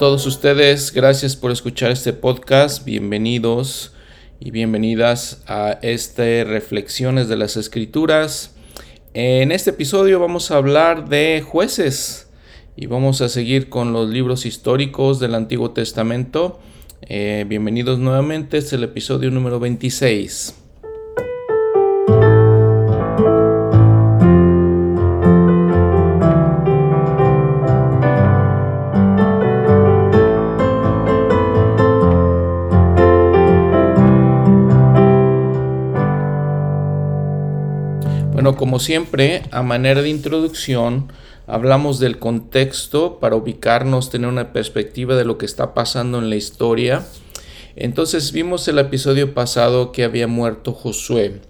Todos ustedes, gracias por escuchar este podcast, bienvenidos y bienvenidas a este Reflexiones de las Escrituras. En este episodio vamos a hablar de jueces y vamos a seguir con los libros históricos del Antiguo Testamento. Eh, bienvenidos nuevamente, es el episodio número 26. Como siempre, a manera de introducción, hablamos del contexto para ubicarnos, tener una perspectiva de lo que está pasando en la historia. Entonces vimos el episodio pasado que había muerto Josué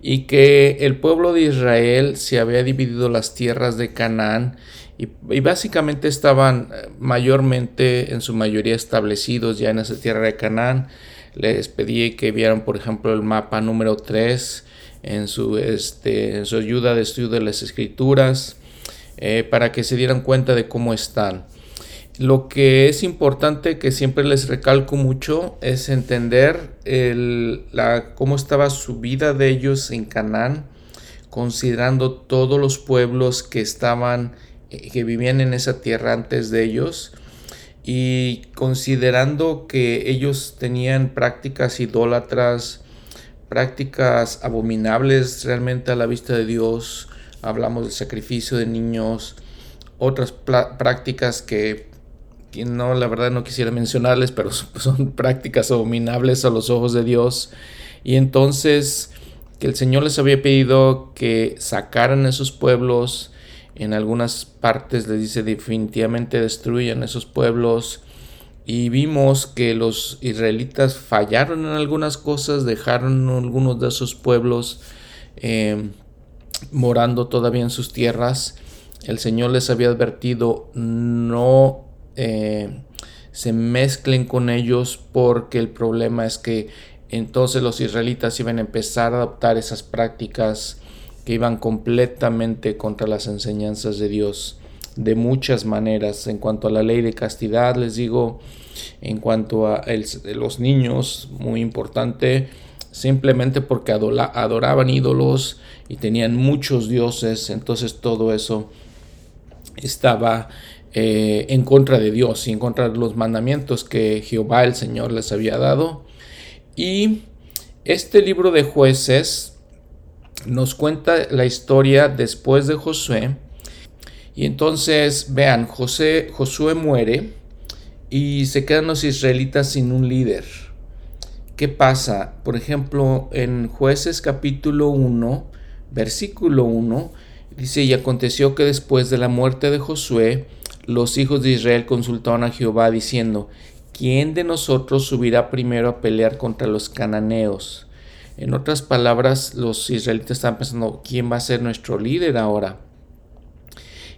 y que el pueblo de Israel se había dividido las tierras de Canaán y, y, básicamente estaban eh, mayormente en su mayoría establecidos ya en esa tierra de Canaán. Les pedí que vieran por ejemplo el mapa número 3 en su, este, en su ayuda de estudio de las escrituras, eh, para que se dieran cuenta de cómo están. Lo que es importante que siempre les recalco mucho es entender el, la, cómo estaba su vida de ellos en Canaán, considerando todos los pueblos que estaban, eh, que vivían en esa tierra antes de ellos y considerando que ellos tenían prácticas idólatras, prácticas abominables realmente a la vista de Dios. Hablamos del sacrificio de niños, otras prácticas que, no, la verdad no quisiera mencionarles, pero son prácticas abominables a los ojos de Dios. Y entonces que el Señor les había pedido que sacaran esos pueblos. En algunas partes les dice definitivamente destruyan esos pueblos y vimos que los israelitas fallaron en algunas cosas, dejaron algunos de esos pueblos eh, morando todavía en sus tierras. El Señor les había advertido no eh, se mezclen con ellos porque el problema es que entonces los israelitas iban a empezar a adoptar esas prácticas que iban completamente contra las enseñanzas de Dios de muchas maneras. En cuanto a la ley de castidad, les digo, en cuanto a los niños, muy importante, simplemente porque adoraban ídolos y tenían muchos dioses, entonces todo eso estaba eh, en contra de Dios y en contra de los mandamientos que Jehová el Señor les había dado. Y este libro de jueces nos cuenta la historia después de Josué y entonces, vean, José, Josué muere y se quedan los israelitas sin un líder. ¿Qué pasa? Por ejemplo, en jueces capítulo 1, versículo 1, dice, y aconteció que después de la muerte de Josué, los hijos de Israel consultaron a Jehová diciendo, ¿quién de nosotros subirá primero a pelear contra los cananeos? En otras palabras, los israelitas estaban pensando, ¿quién va a ser nuestro líder ahora?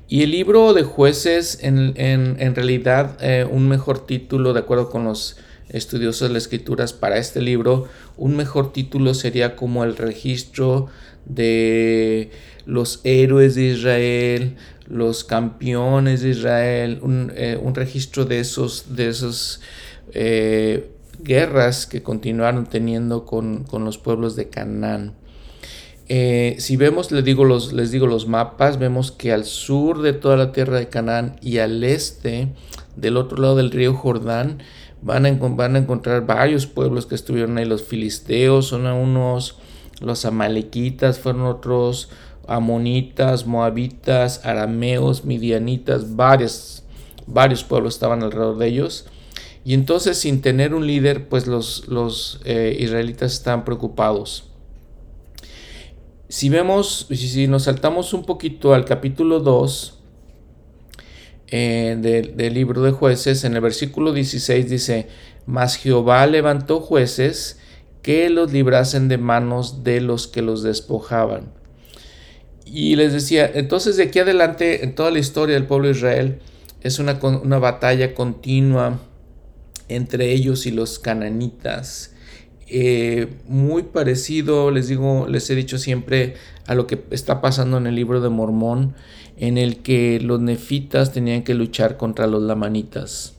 Y el libro de jueces, en, en, realidad, eh, un mejor título, de acuerdo con los estudiosos de las escrituras, para este libro, un mejor título sería como el registro de los héroes de Israel, los campeones de Israel, un, eh, registro de esos, de esos eh, guerras que continuaron teniendo con, con los pueblos de Canaán. Eh, si vemos, les digo, los, les digo los mapas, vemos que al sur de toda la tierra de Canaán y al este, del otro lado del río Jordán, van a, van a encontrar varios pueblos que estuvieron ahí. Los filisteos son unos, los amalequitas fueron otros, amonitas, moabitas, arameos, midianitas, varios, varios pueblos estaban alrededor de ellos. Y entonces sin tener un líder, pues los, los eh, israelitas estaban preocupados si vemos, si nos saltamos un poquito al capítulo 2 eh, del libro de jueces, en el versículo 16 dice, mas Jehová levantó jueces que los librasen de manos de los que los despojaban. Y les decía, entonces de aquí adelante, en toda la historia del pueblo de Israel, es una, una batalla continua entre ellos y los cananitas. Eh, muy parecido, les digo, les he dicho siempre a lo que está pasando en el libro de Mormón. en el que los nefitas tenían que luchar contra los lamanitas.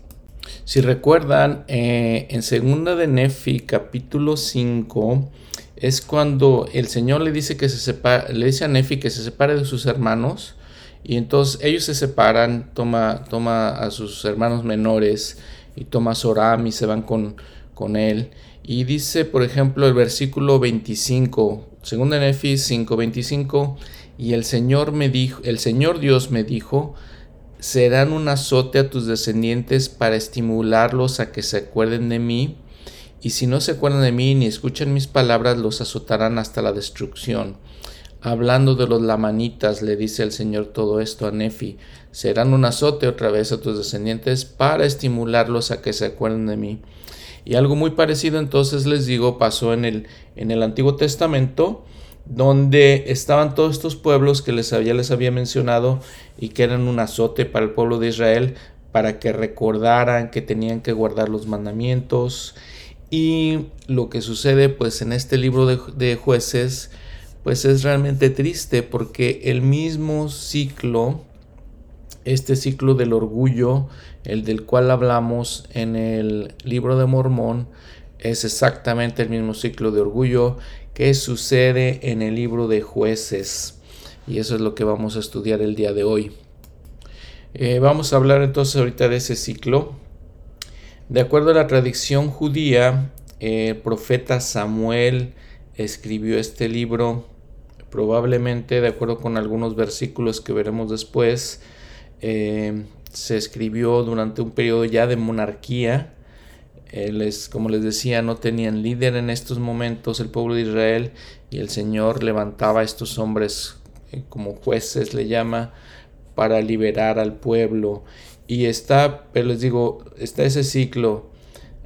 Si recuerdan, eh, en segunda de Nefi, capítulo 5, es cuando el Señor le dice que se le dice a Nefi que se separe de sus hermanos y entonces ellos se separan, toma, toma a sus hermanos menores y toma a Soram y se van con, con él. Y dice, por ejemplo, el versículo 25, segunda Nefi 5, 25, y el Señor me dijo, el Señor Dios me dijo, serán un azote a tus descendientes para estimularlos a que se acuerden de mí y si no se acuerdan de mí ni escuchan mis palabras, los azotarán hasta la destrucción. Hablando de los lamanitas, le dice el Señor todo esto a Nefi, serán un azote otra vez a tus descendientes para estimularlos a que se acuerden de mí. Y algo muy parecido entonces les digo pasó en el, en el Antiguo Testamento, donde estaban todos estos pueblos que les había, les había mencionado y que eran un azote para el pueblo de Israel, para que recordaran que tenían que guardar los mandamientos. Y lo que sucede pues en este libro de, jueces pues es realmente triste porque el mismo ciclo, este ciclo del orgullo, el del cual hablamos en el libro de Mormón, es exactamente el mismo ciclo de orgullo que sucede en el libro de jueces. Y eso es lo que vamos a estudiar el día de hoy. Eh, vamos a hablar entonces ahorita de ese ciclo de acuerdo a la tradición judía, el profeta Samuel escribió este libro, probablemente de acuerdo con algunos versículos que veremos después, eh, se escribió durante un periodo ya de monarquía. como les decía, no tenían líder en estos momentos el pueblo de Israel y el Señor levantaba a estos hombres eh, como jueces, le llama, para liberar al pueblo y está, pero les digo, está ese ciclo.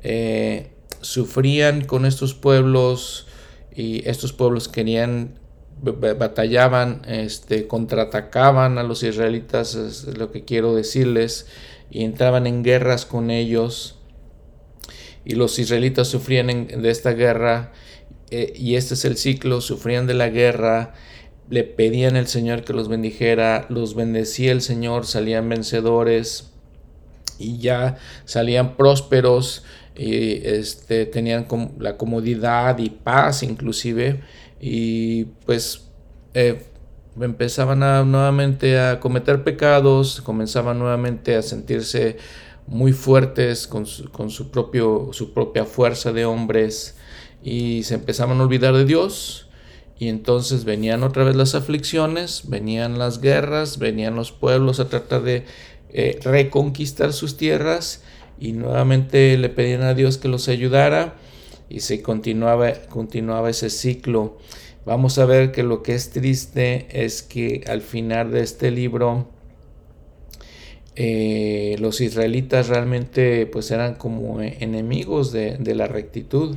Eh, sufrían con estos pueblos y estos pueblos querían, batallaban, este, contraatacaban a los israelitas, es lo que quiero decirles, y entraban en guerras con ellos. Y los israelitas sufrían de esta guerra, eh, y este es el ciclo, sufrían de la guerra, le pedían al Señor que los bendijera, los bendecía el Señor, salían vencedores y ya salían prósperos y este, tenían la comodidad y paz inclusive y pues eh, empezaban a, nuevamente a cometer pecados, comenzaban nuevamente a sentirse muy fuertes con su, propio, su propia fuerza de hombres y se empezaban a olvidar de Dios. Y entonces venían otra vez las aflicciones, venían las guerras, venían los pueblos a tratar de eh, reconquistar sus tierras y nuevamente le pedían a Dios que los ayudara y se continuaba, continuaba ese ciclo. Vamos a ver que lo que es triste es que al final de este libro eh, los israelitas realmente pues eran como enemigos de, de, la rectitud.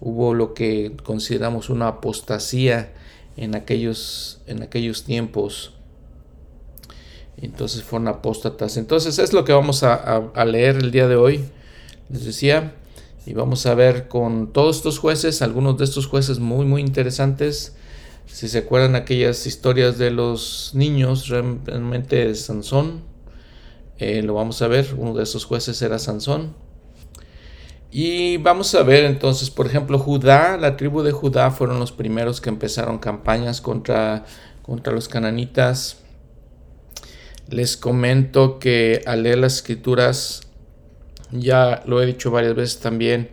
Hubo lo que consideramos una apostasía en aquellos, en aquellos tiempos entonces fueron apóstatas. Entonces es lo que vamos a, leer el día de hoy. Les decía, y vamos a ver con todos estos jueces, algunos de estos jueces muy, muy interesantes. Si se acuerdan aquellas historias de los niños, realmente Sansón, eh, lo vamos a ver, uno de esos jueces era Sansón. Y vamos a ver entonces, por ejemplo, Judá, la tribu de Judá fueron los primeros que empezaron campañas contra, contra los cananitas les comento que al leer las escrituras, ya lo he dicho varias veces también,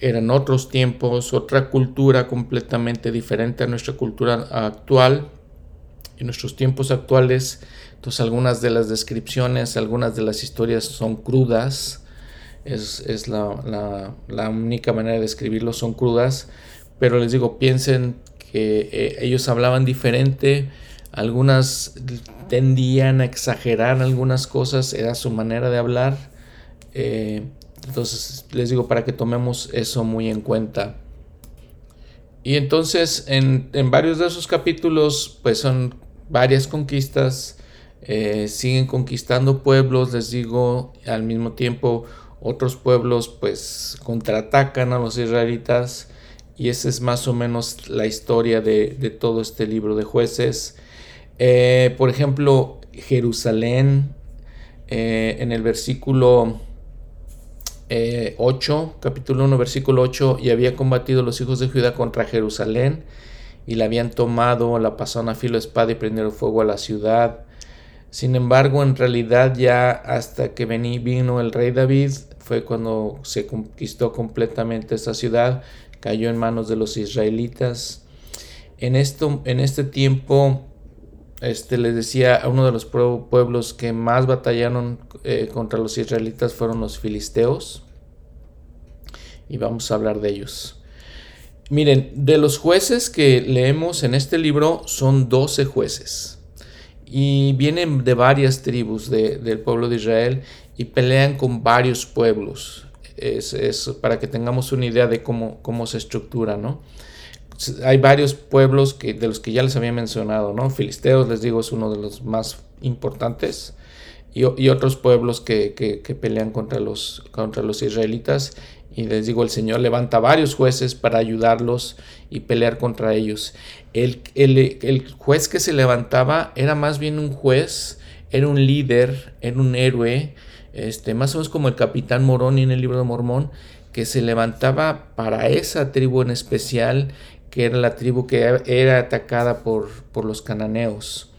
eran otros tiempos, otra cultura completamente diferente a nuestra cultura actual, en nuestros tiempos actuales. Entonces algunas de las descripciones, algunas de las historias son crudas, es, la, única manera de describirlo, son crudas, pero les digo, piensen que eh, ellos hablaban diferente, algunas tendían a exagerar algunas cosas, era su manera de hablar. Eh, entonces les digo para que tomemos eso muy en cuenta. Y entonces en, varios de esos capítulos pues son varias conquistas, eh, siguen conquistando pueblos, les digo, al mismo tiempo otros pueblos pues contraatacan a los israelitas y esa es más o menos la historia de, de todo este libro de jueces. Eh, por ejemplo, Jerusalén en el versículo 8, eh, capítulo 1, versículo 8, y había combatido los hijos de Judá contra Jerusalén, y la habían tomado, la pasaron a filo espada y prendieron fuego a la ciudad. Sin embargo, en realidad ya hasta que vino el rey David, fue cuando se conquistó completamente esta ciudad, cayó en manos de los israelitas. En, esto, en este tiempo este, les decía, uno de los pueblos que más batallaron eh, contra los israelitas fueron los filisteos. Y vamos a hablar de ellos. Miren, de los jueces que leemos en este libro son 12 jueces. Y vienen de varias tribus del pueblo de Israel y pelean con varios pueblos. Es, es, para que tengamos una idea de cómo, cómo se estructura, ¿no? Hay varios pueblos que, de los que ya les había mencionado, ¿no? Filisteos, les digo, es uno de los más importantes. Y, otros pueblos que, pelean contra los, contra los israelitas. Y les digo, el Señor levanta varios jueces para ayudarlos y pelear contra ellos. El, el, juez que se levantaba era más bien un juez, era un líder, era un héroe, este, más o menos como el capitán Moroni en el libro de Mormón, que se levantaba para esa tribu en especial que era la tribu que era atacada por, por los cananeos.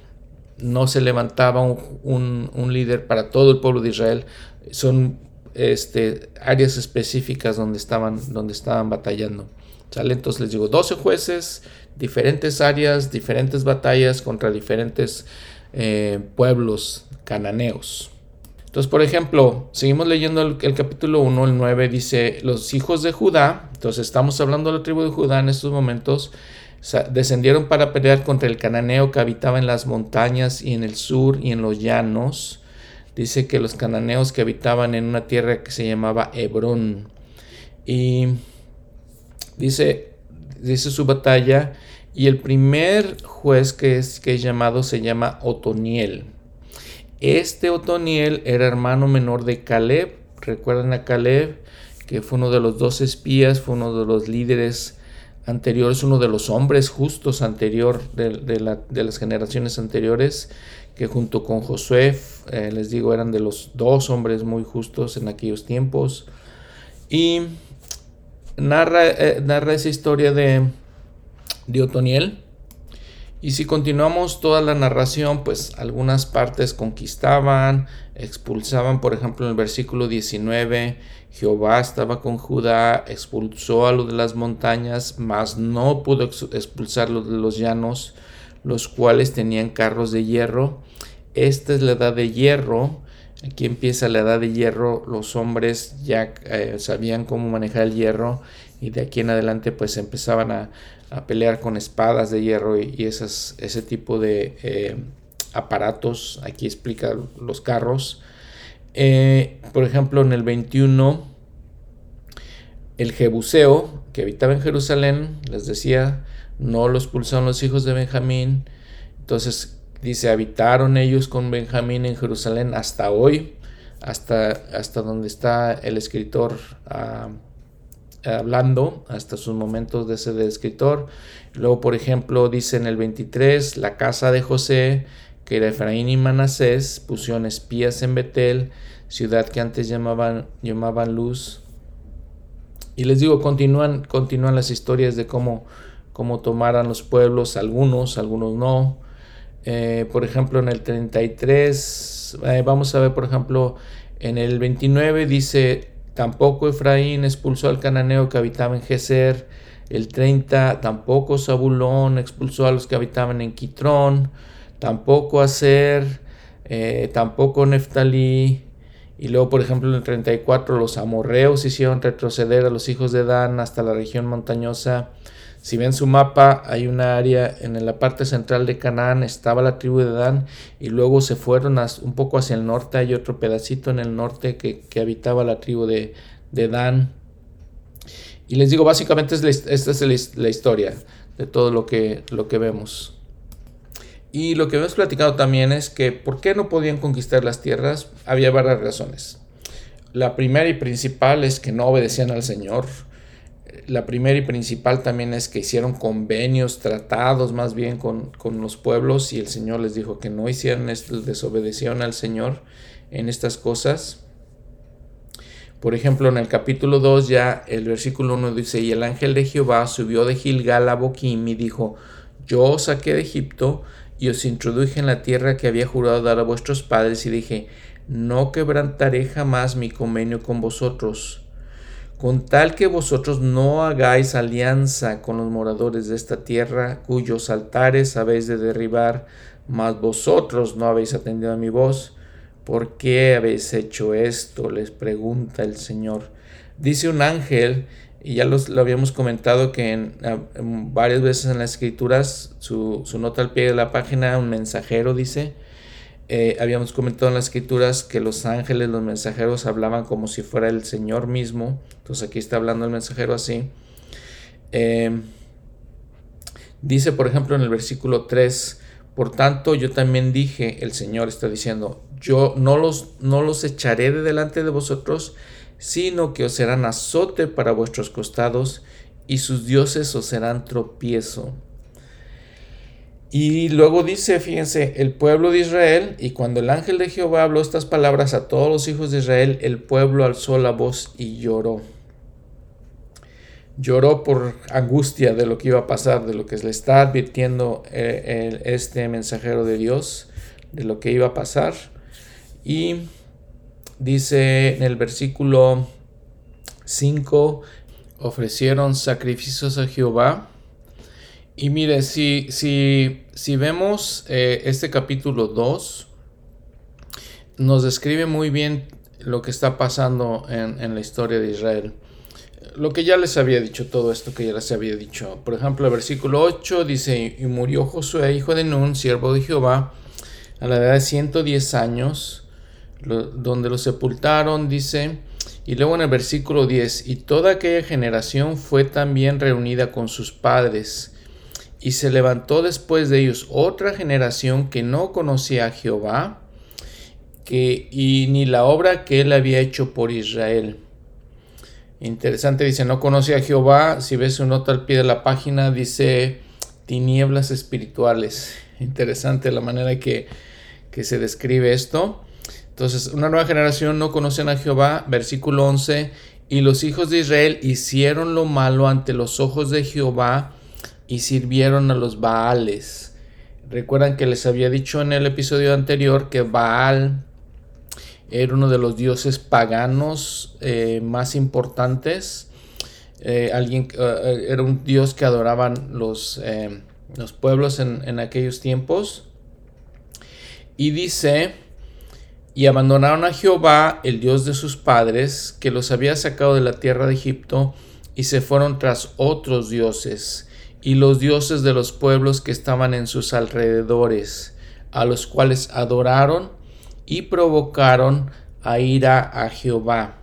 No se levantaba un, un, líder para todo el pueblo de Israel. Son este, áreas específicas donde estaban, donde estaban batallando. ¿Sale? Entonces les digo, 12 jueces, diferentes áreas, diferentes batallas contra diferentes eh, pueblos cananeos. Entonces, por ejemplo, seguimos leyendo el, capítulo 1, el 9, dice, los hijos de Judá, entonces estamos hablando de la tribu de Judá en estos momentos, descendieron para pelear contra el cananeo que habitaba en las montañas y en el sur y en los llanos. Dice que los cananeos que habitaban en una tierra que se llamaba Hebrón. Y dice, dice su batalla, y el primer juez que es, que es llamado se llama Otoniel. Este Otoniel era hermano menor de Caleb. Recuerden a Caleb, que fue uno de los dos espías, fue uno de los líderes anteriores, uno de los hombres justos anterior de, las generaciones anteriores, que junto con Josué, eh, les digo, eran de los dos hombres muy justos en aquellos tiempos. Y narra, eh, narra esa historia de, de Otoniel y si continuamos toda la narración, pues algunas partes conquistaban, expulsaban, por ejemplo en el versículo 19, Jehová estaba con Judá, expulsó a los de las montañas, mas no pudo expulsar los de los llanos, los cuales tenían carros de hierro. Esta es la edad de hierro. Aquí empieza la edad de hierro. Los hombres ya eh, sabían cómo manejar el hierro y de aquí en adelante pues empezaban a, a pelear con espadas de hierro y, esas, ese tipo de eh, aparatos. Aquí explica los carros. Eh, por ejemplo, en el 21, el Jebuseo, que habitaba en Jerusalén, les decía, no los expulsaron los hijos de Benjamín. Entonces dice, habitaron ellos con Benjamín en Jerusalén hasta hoy, hasta, hasta donde está el escritor. Ah, hablando hasta sus momentos de de escritor. Luego, por ejemplo, dice en el 23, la casa de José, que era Efraín y Manasés, pusieron espías en Betel, ciudad que antes llamaban, llamaban Luz. Y les digo, continúan, continúan las historias de cómo, cómo tomaran los pueblos, algunos, algunos no. Eh, por ejemplo, en el 33, eh, vamos a ver, por ejemplo, en el 29 dice, Tampoco Efraín expulsó al cananeo que habitaba en Geser. El 30, tampoco Zabulón expulsó a los que habitaban en Quitrón. Tampoco Aser, eh, tampoco Neftalí. Y luego, por ejemplo, en el 34, los amorreos hicieron retroceder a los hijos de Dan hasta la región montañosa si ven su mapa, hay una área en la parte central de Canaán, estaba la tribu de Dan y luego se fueron un poco hacia el norte, hay otro pedacito en el norte que, habitaba la tribu de, Dan. Y les digo, básicamente esta es la, historia de todo lo que, lo que vemos. Y lo que hemos platicado también es que por qué no podían conquistar las tierras, había varias razones. La primera y principal es que no obedecían al Señor La primera y principal también es que hicieron convenios, tratados más bien con, con los pueblos y el Señor les dijo que no hicieran esto, desobedecieron al Señor en estas cosas. Por ejemplo, en el capítulo 2 ya el versículo 1 dice, y el ángel de Jehová subió de Gilgal a Boquim y dijo, yo os saqué de Egipto y os introduje en la tierra que había jurado dar a vuestros padres y dije, no quebrantaré jamás mi convenio con vosotros, con tal que vosotros no hagáis alianza con los moradores de esta tierra, cuyos altares habéis de derribar, mas vosotros no habéis atendido a mi voz ¿Por qué habéis hecho esto? les pregunta el Señor. Dice un ángel, y ya lo habíamos comentado que en, varias veces en las escrituras, su, nota al pie de la página, un mensajero dice, eh, habíamos comentado en las escrituras que los ángeles, los mensajeros hablaban como si fuera el Señor mismo. Entonces aquí está hablando el mensajero así. Eh, dice, por ejemplo, en el versículo 3, por tanto, yo también dije, el Señor está diciendo, yo no los, no los echaré de delante de vosotros, sino que os serán azote para vuestros costados, y sus dioses os serán tropiezo. Y luego dice, fíjense, el pueblo de Israel, y cuando el ángel de Jehová habló estas palabras a todos los hijos de Israel, el pueblo alzó la voz y lloró lloró por angustia de lo que iba a pasar, de lo que le está advirtiendo eh, este mensajero de Dios, de lo que iba a pasar. Y dice en el versículo 5, ofrecieron sacrificios a Jehová. Y mire, si, si, si vemos eh, este capítulo 2, nos describe muy bien lo que está pasando en, en la historia de Israel lo que ya les había dicho, todo esto que ya les había dicho. Por ejemplo, el versículo 8 dice, y murió Josué, hijo de Nun, siervo de Jehová, a la edad de 110 años, donde lo sepultaron, dice, y luego en el versículo 10, y toda aquella generación fue también reunida con sus padres, y se levantó después de ellos otra generación que no conocía a Jehová, que, y ni la obra que él había hecho por Israel Interesante, dice, no conoce a Jehová. Si ves su nota al pie de la página, dice tinieblas espirituales. Interesante la manera que, que se describe esto. Entonces, una nueva generación no conocen a Jehová. Versículo 11. Y los hijos de Israel hicieron lo malo ante los ojos de Jehová y sirvieron a los Baales. Recuerdan que les había dicho en el episodio anterior que Baal era uno de los dioses paganos eh, más importantes. Eh, alguien, eh, era un dios que adoraban los, los pueblos en, en, aquellos tiempos. Y dice, y abandonaron a Jehová, el dios de sus padres, que los había sacado de la tierra de Egipto, y se fueron tras otros dioses, y los dioses de los pueblos que estaban en sus alrededores, a los cuales adoraron y provocaron a ira a Jehová.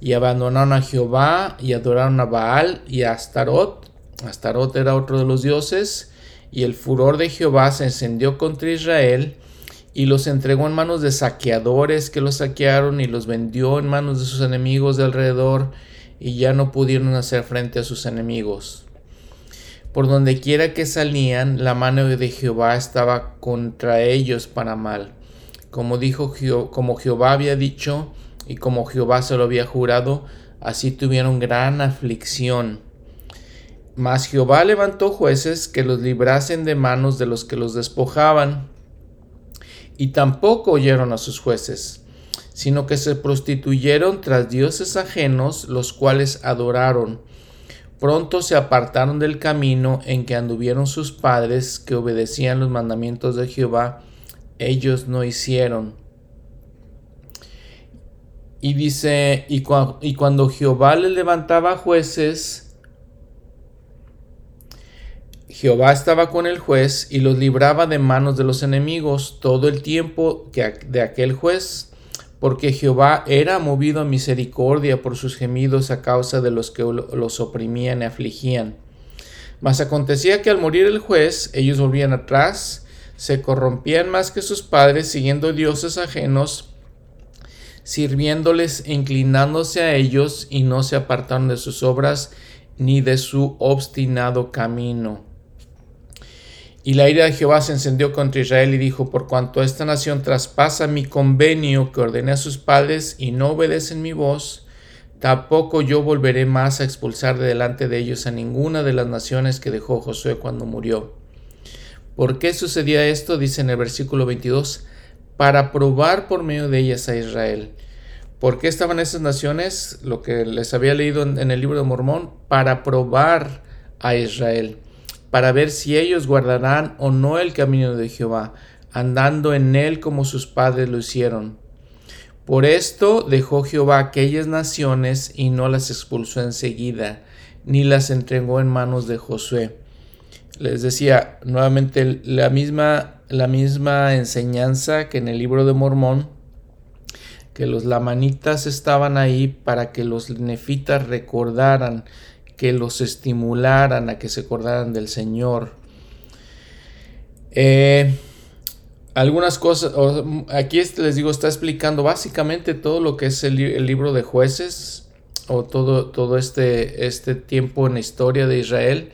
Y abandonaron a Jehová y adoraron a Baal y a Astarot. Astarot era otro de los dioses. Y el furor de Jehová se encendió contra Israel y los entregó en manos de saqueadores que los saquearon y los vendió en manos de sus enemigos de alrededor y ya no pudieron hacer frente a sus enemigos. Por donde quiera que salían, la mano de Jehová estaba contra ellos para mal como dijo como Jehová había dicho y como Jehová se lo había jurado, así tuvieron gran aflicción. Mas Jehová levantó jueces que los librasen de manos de los que los despojaban, y tampoco oyeron a sus jueces, sino que se prostituyeron tras dioses ajenos, los cuales adoraron. Pronto se apartaron del camino en que anduvieron sus padres, que obedecían los mandamientos de Jehová, ellos no hicieron. Y dice, y, cuando Jehová le levantaba jueces, Jehová estaba con el juez y los libraba de manos de los enemigos todo el tiempo que de aquel juez, porque Jehová era movido a misericordia por sus gemidos a causa de los que los oprimían y afligían. Mas acontecía que al morir el juez, ellos volvían atrás se corrompían más que sus padres siguiendo dioses ajenos, sirviéndoles inclinándose a ellos y no se apartaron de sus obras ni de su obstinado camino. Y la ira de Jehová se encendió contra Israel y dijo, por cuanto esta nación traspasa mi convenio que ordené a sus padres y no obedecen mi voz, tampoco yo volveré más a expulsar de delante de ellos a ninguna de las naciones que dejó Josué cuando murió. ¿Por qué sucedía esto? Dice en el versículo 22, para probar por medio de ellas a Israel. ¿Por qué estaban esas naciones? Lo que les había leído en, el libro de Mormón, para probar a Israel para ver si ellos guardarán o no el camino de Jehová, andando en él como sus padres lo hicieron. Por esto dejó Jehová aquellas naciones y no las expulsó enseguida, ni las entregó en manos de Josué. Les decía nuevamente la misma, la misma enseñanza que en el libro de Mormón, que los lamanitas estaban ahí para que los nefitas recordaran que los estimularan a que se acordaran del Señor. Eh, algunas cosas, aquí les digo, está explicando básicamente todo lo que es el, libro de jueces o todo, todo este, este tiempo en la historia de Israel.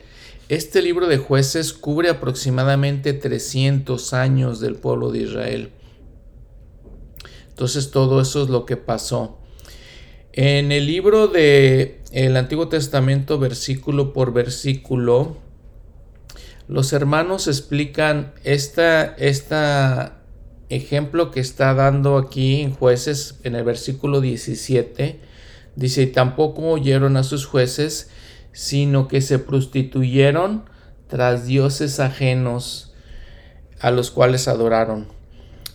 Este libro de jueces cubre aproximadamente 300 años del pueblo de Israel. Entonces todo eso es lo que pasó. En el libro de el Antiguo Testamento, versículo por versículo, los hermanos explican esta, ejemplo que está dando aquí en jueces en el versículo 17. Dice, y tampoco oyeron a sus jueces, sino que se prostituyeron tras dioses ajenos a los cuales adoraron.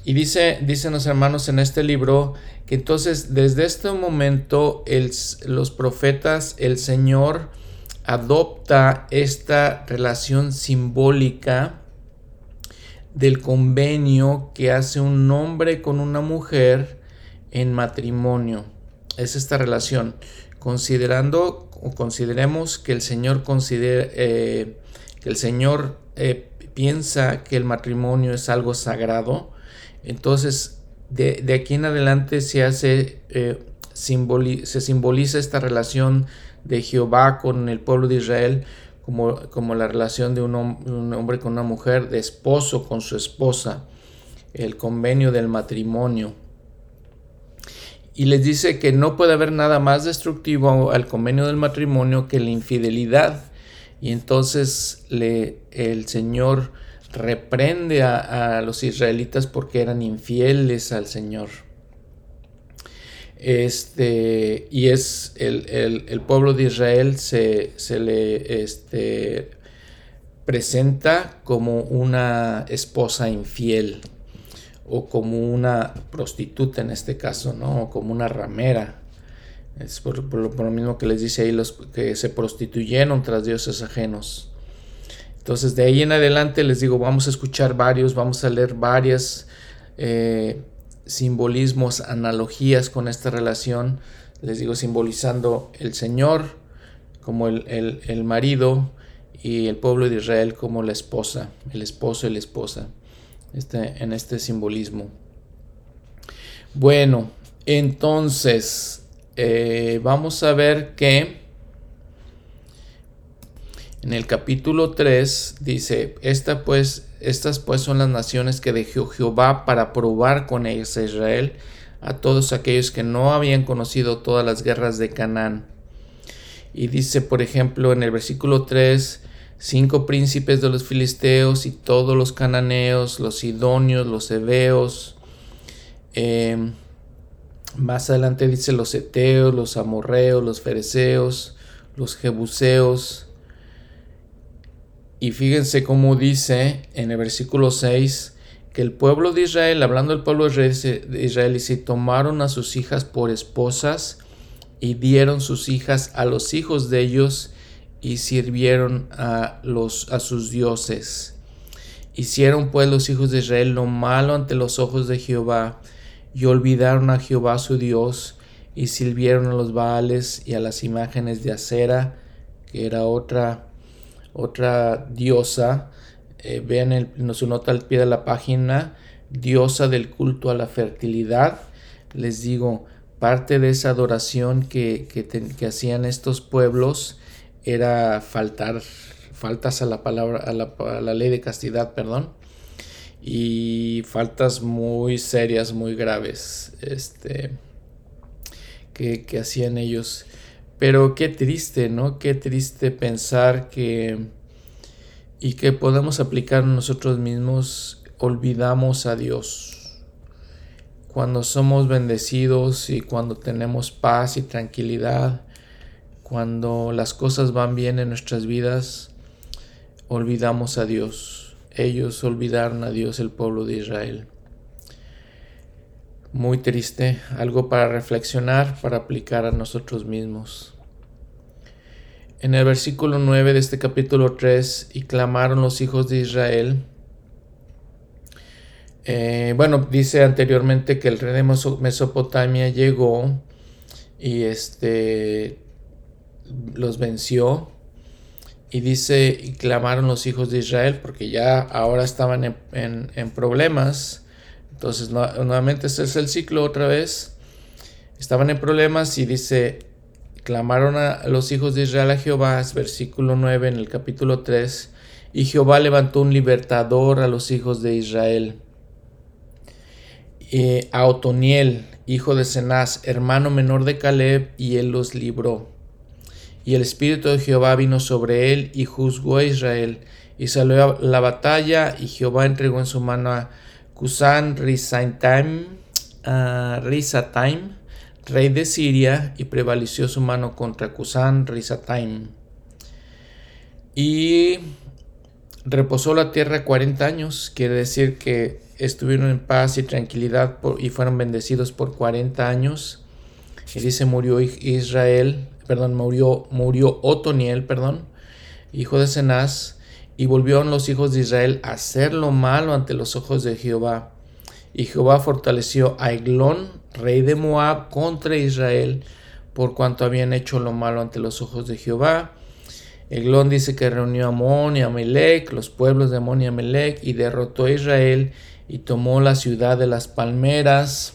Y dice, dicen los hermanos en este libro que entonces desde este momento los profetas, el Señor adopta esta relación simbólica del convenio que hace un hombre con una mujer en matrimonio. Es esta relación. Considerando o consideremos que el Señor considera, eh, que el Señor eh, piensa que el matrimonio es algo sagrado, entonces, de, aquí en adelante se hace, eh, se simboliza esta relación de Jehová con el pueblo de Israel como, como la relación de un, un, hombre con una mujer, de esposo con su esposa, el convenio del matrimonio. Y les dice que no puede haber nada más destructivo al convenio del matrimonio que la infidelidad. Y entonces le, el Señor reprende a, los israelitas porque eran infieles al Señor. Este, y es el, pueblo de Israel se, le este, presenta como una esposa infiel o como una prostituta en este caso, ¿no? O como una ramera. Es por, lo, por, lo, mismo que les dice ahí los que se prostituyeron tras dioses ajenos. Entonces de ahí en adelante les digo, vamos a escuchar varios, vamos a leer varias eh, simbolismos, analogías con esta relación. Les digo, simbolizando el Señor como el, marido y el pueblo de Israel como la esposa, el esposo y la esposa, este, en este simbolismo. Bueno, entonces eh, vamos a ver que en el capítulo 3 dice, pues, estas pues son las naciones que dejó Jehová para probar con ellas a Israel, a todos aquellos que no habían conocido todas las guerras de Canaán. Y dice, por ejemplo, en el versículo 3, cinco príncipes de los filisteos y todos los cananeos, los sidonios, los heveos. Em, más adelante dice los eteos, los amorreos, los fereceos, los jebuseos, y fíjense cómo dice en el versículo 6 que el pueblo de Israel, hablando del pueblo de Israel, se tomaron a sus hijas por esposas y dieron sus hijas a los hijos de ellos y sirvieron a, los, a sus dioses. Hicieron pues los hijos de Israel lo malo ante los ojos de Jehová y olvidaron a Jehová su Dios y sirvieron a los Baales y a las imágenes de acera, que era otra otra diosa, eh, vean el, su nota al pie de la página, diosa del culto a la fertilidad. Les digo, parte de esa adoración que, que, hacían estos pueblos era faltar, faltas a la palabra, a la, ley de castidad, perdón, y faltas muy serias, muy graves, este, que, que hacían ellos. Pero qué triste, ¿no? Qué triste pensar que y que podemos aplicar nosotros mismos, olvidamos a Dios. Cuando somos bendecidos y cuando tenemos paz y tranquilidad, cuando las cosas van bien en nuestras vidas, olvidamos a Dios. Ellos olvidaron a Dios, el pueblo de Israel. Muy triste, algo para reflexionar, para aplicar a nosotros mismos. En el versículo 9 de este capítulo 3, y clamaron los hijos de Israel. Eh, bueno, dice anteriormente que el rey de Mesopotamia llegó y este los venció. Y dice, y clamaron los hijos de Israel, porque ya ahora estaban en, problemas. Entonces, nuevamente este es el ciclo otra vez. Estaban en problemas y dice, clamaron a los hijos de Israel a Jehová, versículo 9 en el capítulo 3, y Jehová levantó un libertador a los hijos de Israel. a Otoniel, hijo de Cenaz, hermano menor de Caleb, y él los libró. Y el Espíritu de Jehová vino sobre él y juzgó a Israel. Y salió a la batalla y Jehová entregó en su mano a Cusan Risataim, rey de Siria, y prevaleció su mano contra Cusan Risataim. Y reposó la tierra 40 años, quiere decir que estuvieron en paz y tranquilidad y fueron bendecidos por 40 años. Y dice murió Israel perdón, murió, murió Otoniel, perdón, hijo de Cenaz, y volvieron los hijos de Israel a hacer lo malo ante los ojos de Jehová. Y Jehová fortaleció a Eglón, rey de Moab, contra Israel, por cuanto habían hecho lo malo ante los ojos de Jehová. Eglón dice que reunió a Amón y Amelec, los pueblos de Amón y Amelec, y derrotó a Israel y tomó la ciudad de las palmeras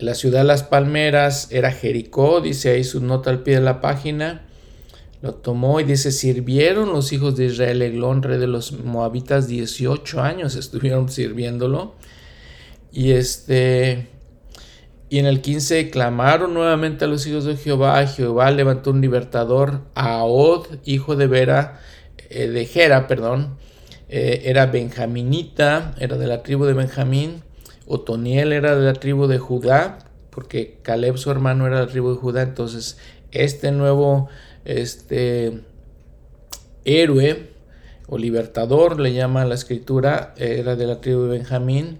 la ciudad de las palmeras era Jericó, dice ahí su nota al pie de la página. Lo tomó y dice, sirvieron los hijos de Israel Eglón, rey de los moabitas, 18 años estuvieron sirviéndolo. Y este... Y en el 15 clamaron nuevamente a los hijos de Jehová. Jehová levantó un libertador, a Od, hijo de Vera, eh, de Gera, perdón. Eh, era benjaminita, era de la tribu de Benjamín. Otoniel era de la tribu de Judá, porque Caleb su hermano era de la tribu de Judá, entonces este nuevo este, héroe o libertador, le llama la escritura, era de la tribu de Benjamín.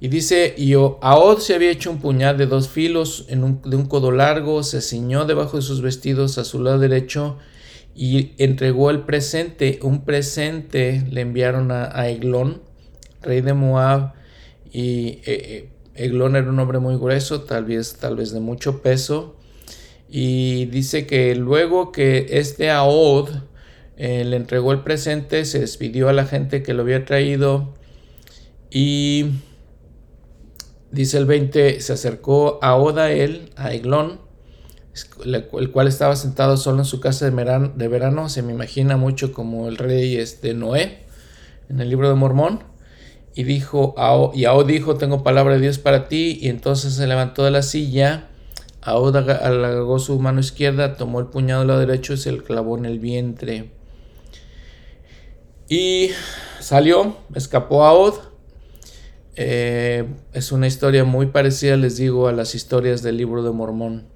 Y dice, y Aod se había hecho un puñal de dos filos en un, de un codo largo, se ciñó debajo de sus vestidos a su lado derecho y entregó el presente, un presente le enviaron a, a rey de Moab, y eh, eh, Eglón era un hombre muy grueso, tal vez, tal vez de mucho peso. Y dice que luego que este Aod eh, le entregó el presente, se despidió a la gente que lo había traído. Y dice el 20, se acercó a él, a Eglón, el cual estaba sentado solo en su casa de verano, de verano, se me imagina mucho como el rey este, Noé en el libro de Mormón. Y dijo, y Aod dijo, tengo palabra de Dios para ti. Y entonces se levantó de la silla. Aod alargó su mano izquierda, tomó el puñado del lado derecho y se le clavó en el vientre. Y salió, escapó Aod. Eh, es una historia muy parecida, les digo, a las historias del libro de Mormón.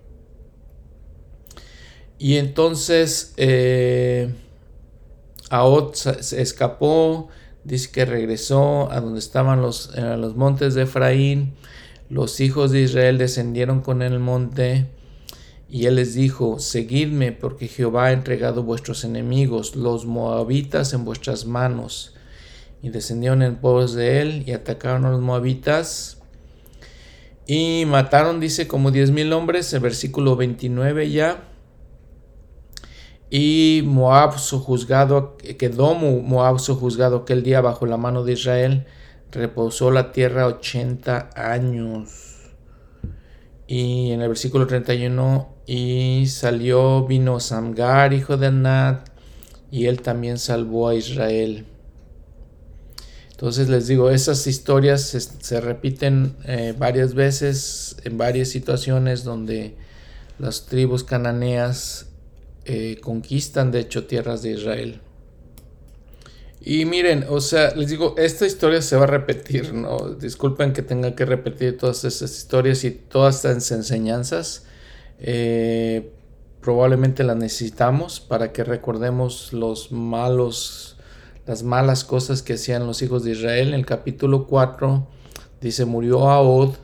Y entonces eh, Aod se escapó, dice que regresó a donde estaban los, los montes de Efraín. Los hijos de Israel descendieron con el monte. Y él les dijo, seguidme, porque Jehová ha entregado vuestros enemigos, los moabitas, en vuestras manos. Y descendieron en pos de él y atacaron a los moabitas. Y mataron, dice, como diez mil hombres, el versículo 29 ya. Y Moab sojuzgado, quedó Moab sojuzgado aquel día bajo la mano de Israel, reposó la tierra 80 años. Y en el versículo 31, y salió, vino Samgar, hijo de Anat, y él también salvó a Israel. Entonces les digo, esas historias se, repiten eh, varias veces en varias situaciones donde las tribus cananeas eh, conquistan de hecho tierras de Israel. Y miren, o sea, les digo, esta historia se va a repetir, ¿no? Disculpen que tenga que repetir todas esas historias y todas estas enseñanzas. Eh, probablemente las necesitamos para que recordemos los malos, las malas cosas que hacían los hijos de Israel. En el capítulo 4 dice, murió Ahod,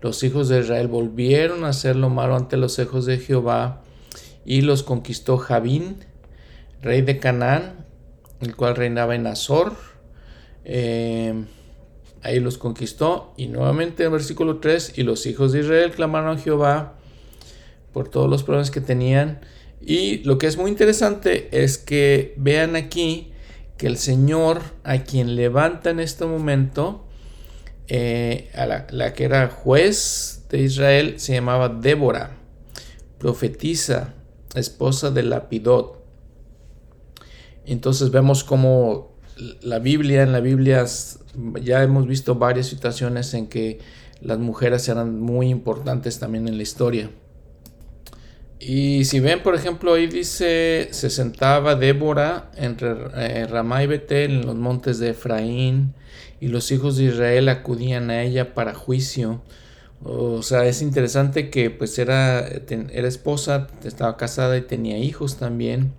los hijos de Israel volvieron a hacer lo malo ante los hijos de Jehová y los conquistó Javín, rey de Canaán, el cual reinaba en Azor. Eh, ahí los conquistó. Y nuevamente en versículo 3, y los hijos de Israel clamaron a Jehová por todos los problemas que tenían. Y lo que es muy interesante es que vean aquí que el Señor a quien levanta en este momento, eh, a la, la, que era juez de Israel, se llamaba Débora, profetisa, esposa de Lapidot. Entonces vemos como la Biblia, en la Biblia ya hemos visto varias situaciones en que las mujeres eran muy importantes también en la historia. Y si ven, por ejemplo, ahí dice, se sentaba Débora entre eh, Ramá y Betel en los montes de Efraín, y los hijos de Israel acudían a ella para juicio. O sea, es interesante que pues era, era esposa, estaba casada y tenía hijos también.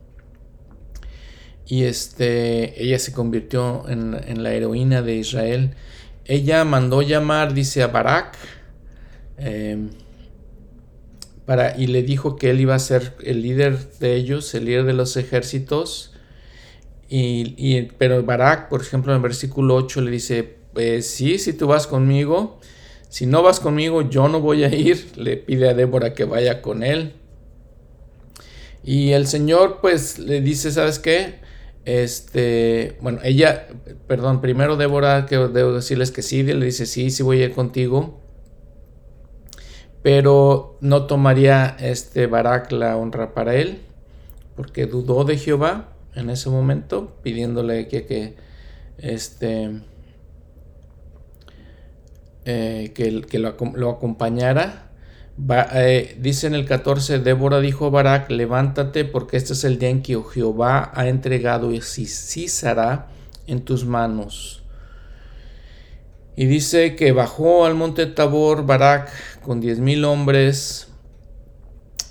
Y este, ella se convirtió en, la heroína de Israel. Ella mandó llamar, dice, a Barak. Em, para, y le dijo que él iba a ser el líder de ellos, el líder de los ejércitos. Y, pero Barak, por ejemplo, en el versículo 8 le dice, pues sí, si tú vas conmigo, si no vas conmigo, yo no voy a ir. Le pide a Débora que vaya con él. Y el Señor pues le dice, ¿sabes qué? Este, bueno, ella, perdón, primero Débora, que debo decirles que sí, le dice, sí, sí voy a ir contigo. Pero no tomaría este Barak la honra para él, porque dudó de Jehová en ese momento, pidiéndole que, que este, eh, que, que lo, lo, acompañara. Eh, dice en el 14, Débora dijo a Barak, levántate porque este es el día en que Jehová ha entregado y Sisara en tus manos. Y dice que bajó al monte Tabor Barak con diez mil hombres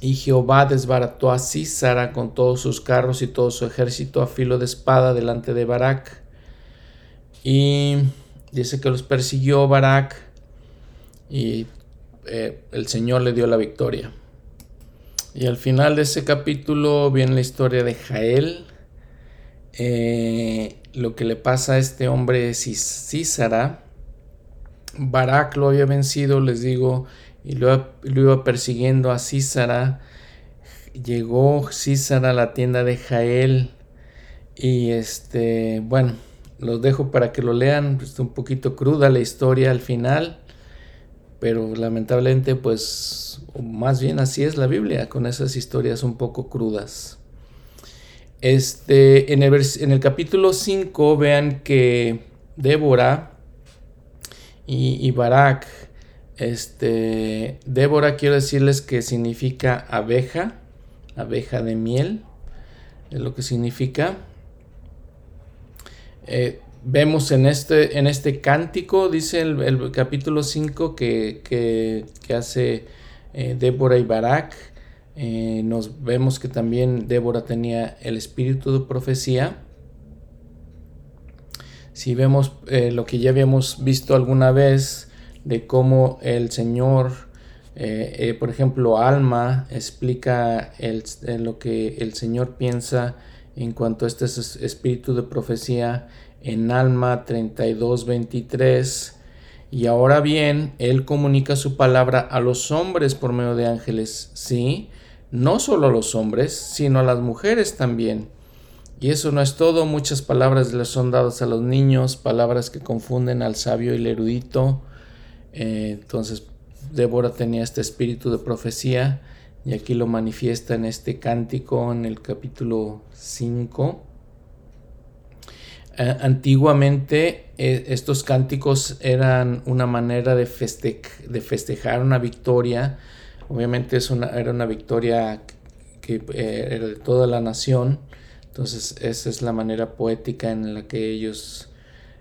y Jehová desbarató a Císara con todos sus carros y todo su ejército a filo de espada delante de Barak. Y dice que los persiguió Barak y eh, el Señor le dio la victoria. Y al final de ese capítulo viene la historia de Jael. Eh, lo que le pasa a este hombre Císara Barak lo había vencido, les digo, y lo, iba persiguiendo a Císara. Llegó Císara a la tienda de Jael. Y este, bueno, los dejo para que lo lean. Está un poquito cruda la historia al final. Pero lamentablemente, pues, más bien así es la Biblia, con esas historias un poco crudas. Este, en el, en el capítulo 5, vean que Débora y, Barak. Este, Débora quiero decirles que significa abeja, abeja de miel, es lo que significa. Eh, vemos en este, en este cántico, dice el, capítulo 5 que, hace eh, Débora y Barak. Eh, nos vemos que también Débora tenía el espíritu de profecía si vemos eh, lo que ya habíamos visto alguna vez de cómo el Señor, por ejemplo, Alma explica lo que el Señor piensa en cuanto a este espíritu de profecía en Alma 32, 23. Y ahora bien, Él comunica su palabra a los hombres por medio de ángeles, sí, no solo a los hombres, sino a las mujeres también. Y eso no es todo, muchas palabras les son dadas a los niños, palabras que confunden al sabio y el erudito. Eh, entonces, Débora tenía este espíritu de profecía y aquí lo manifiesta en este cántico en el capítulo 5. Eh, antiguamente eh, estos cánticos eran una manera de, de, festejar una victoria. Obviamente es una, era una victoria que eh, era de toda la nación. Entonces esa es la manera poética en la que ellos,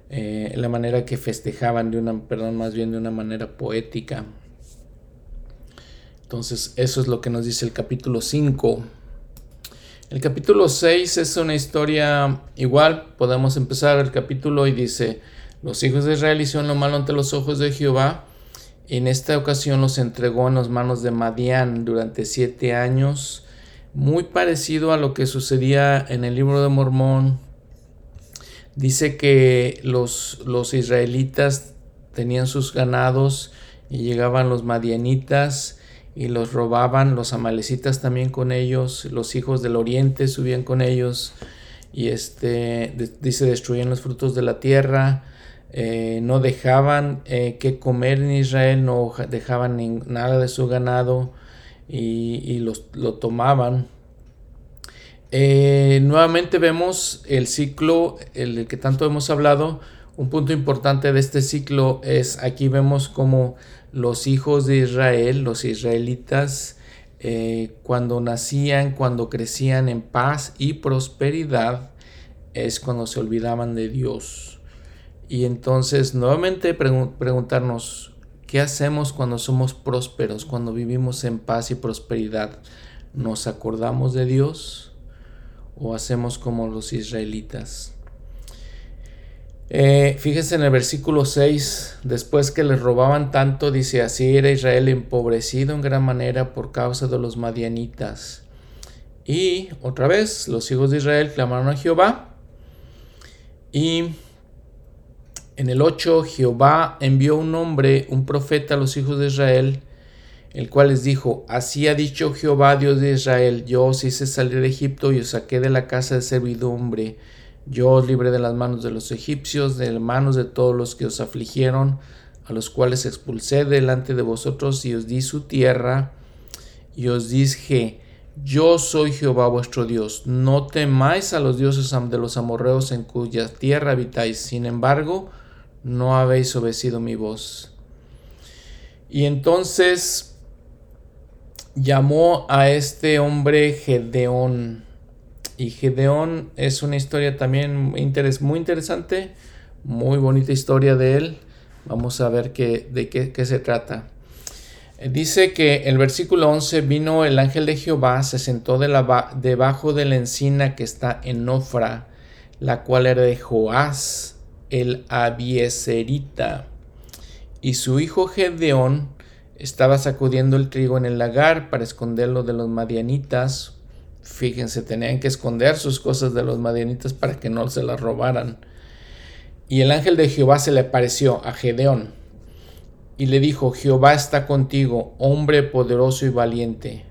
la manera que festejaban de una, perdón, más bien de una manera poética. Entonces eso es lo que nos dice el capítulo 5. El capítulo 6 es una historia igual, podemos empezar el capítulo y dice, los hijos de Israel hicieron lo malo ante los ojos de Jehová, en esta ocasión los entregó en las manos de Madián durante siete años, muy parecido a lo que sucedía en el libro de Mormón. Dice que los, los israelitas tenían sus ganados y llegaban los madianitas y los robaban, los amalecitas también con ellos, los hijos del oriente subían con ellos y este dice destruían los frutos de la tierra, eh, no dejaban eh, que comer en Israel, no dejaban nada de su ganado y, los, lo tomaban. Eh, nuevamente vemos el ciclo, el que tanto hemos hablado, un punto importante de este ciclo es aquí vemos como los hijos de Israel, los israelitas, eh, cuando nacían, cuando crecían en paz y prosperidad, es cuando se olvidaban de Dios. Y entonces nuevamente preguntarnos, ¿qué hacemos cuando somos prósperos, cuando vivimos en paz y prosperidad? ¿Nos acordamos de Dios o hacemos como los israelitas? Eh, fíjense en el versículo 6, después que les robaban tanto, dice, así era Israel empobrecido en gran manera por causa de los madianitas. Y otra vez los hijos de Israel clamaron a Jehová. Y en el 8 Jehová envió un hombre, un profeta a los hijos de Israel, el cual les dijo, así ha dicho Jehová Dios de Israel, yo os hice salir de Egipto y os saqué de la casa de servidumbre yo os libré de las manos de los egipcios, de manos de todos los que os afligieron, a los cuales expulsé delante de vosotros y os di su tierra, y os dije, yo soy Jehová vuestro Dios, no temáis a los dioses de los amorreos en cuya tierra habitáis, sin embargo, no habéis obedecido mi voz. Y entonces llamó a este hombre Gedeón, y Gedeón es una historia también muy interesante, muy bonita historia de él. Vamos a ver qué, de qué, se trata. Eh, dice que el versículo 11 vino el ángel de Jehová, se sentó de la, debajo de la encina que está en Ofra, la cual era de Joás, el Abieserita. Y su hijo Gedeón estaba sacudiendo el trigo en el lagar para esconderlo de los madianitas, Fíjense, tenían que esconder sus cosas de los madianitas para que no se las robaran. Y el ángel de Jehová se le apareció a Gedeón y le dijo, Jehová está contigo, hombre poderoso y valiente.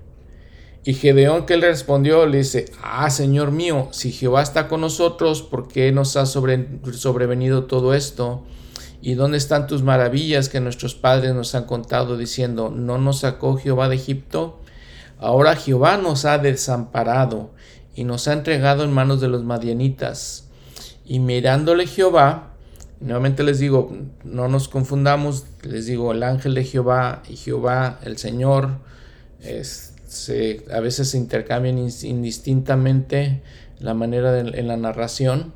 Y Gedeón que le respondió le dice, ah, Señor mío, si Jehová está con nosotros, ¿por qué nos ha sobrevenido todo esto? ¿Y dónde están tus maravillas que nuestros padres nos han contado diciendo, no nos sacó Jehová de Egipto? Ahora Jehová nos ha desamparado y nos ha entregado en manos de los madianitas. Y mirándole Jehová, nuevamente les digo, no nos confundamos, les digo, el ángel de Jehová y Jehová, el Señor, a veces se intercambian indistintamente la manera en la narración.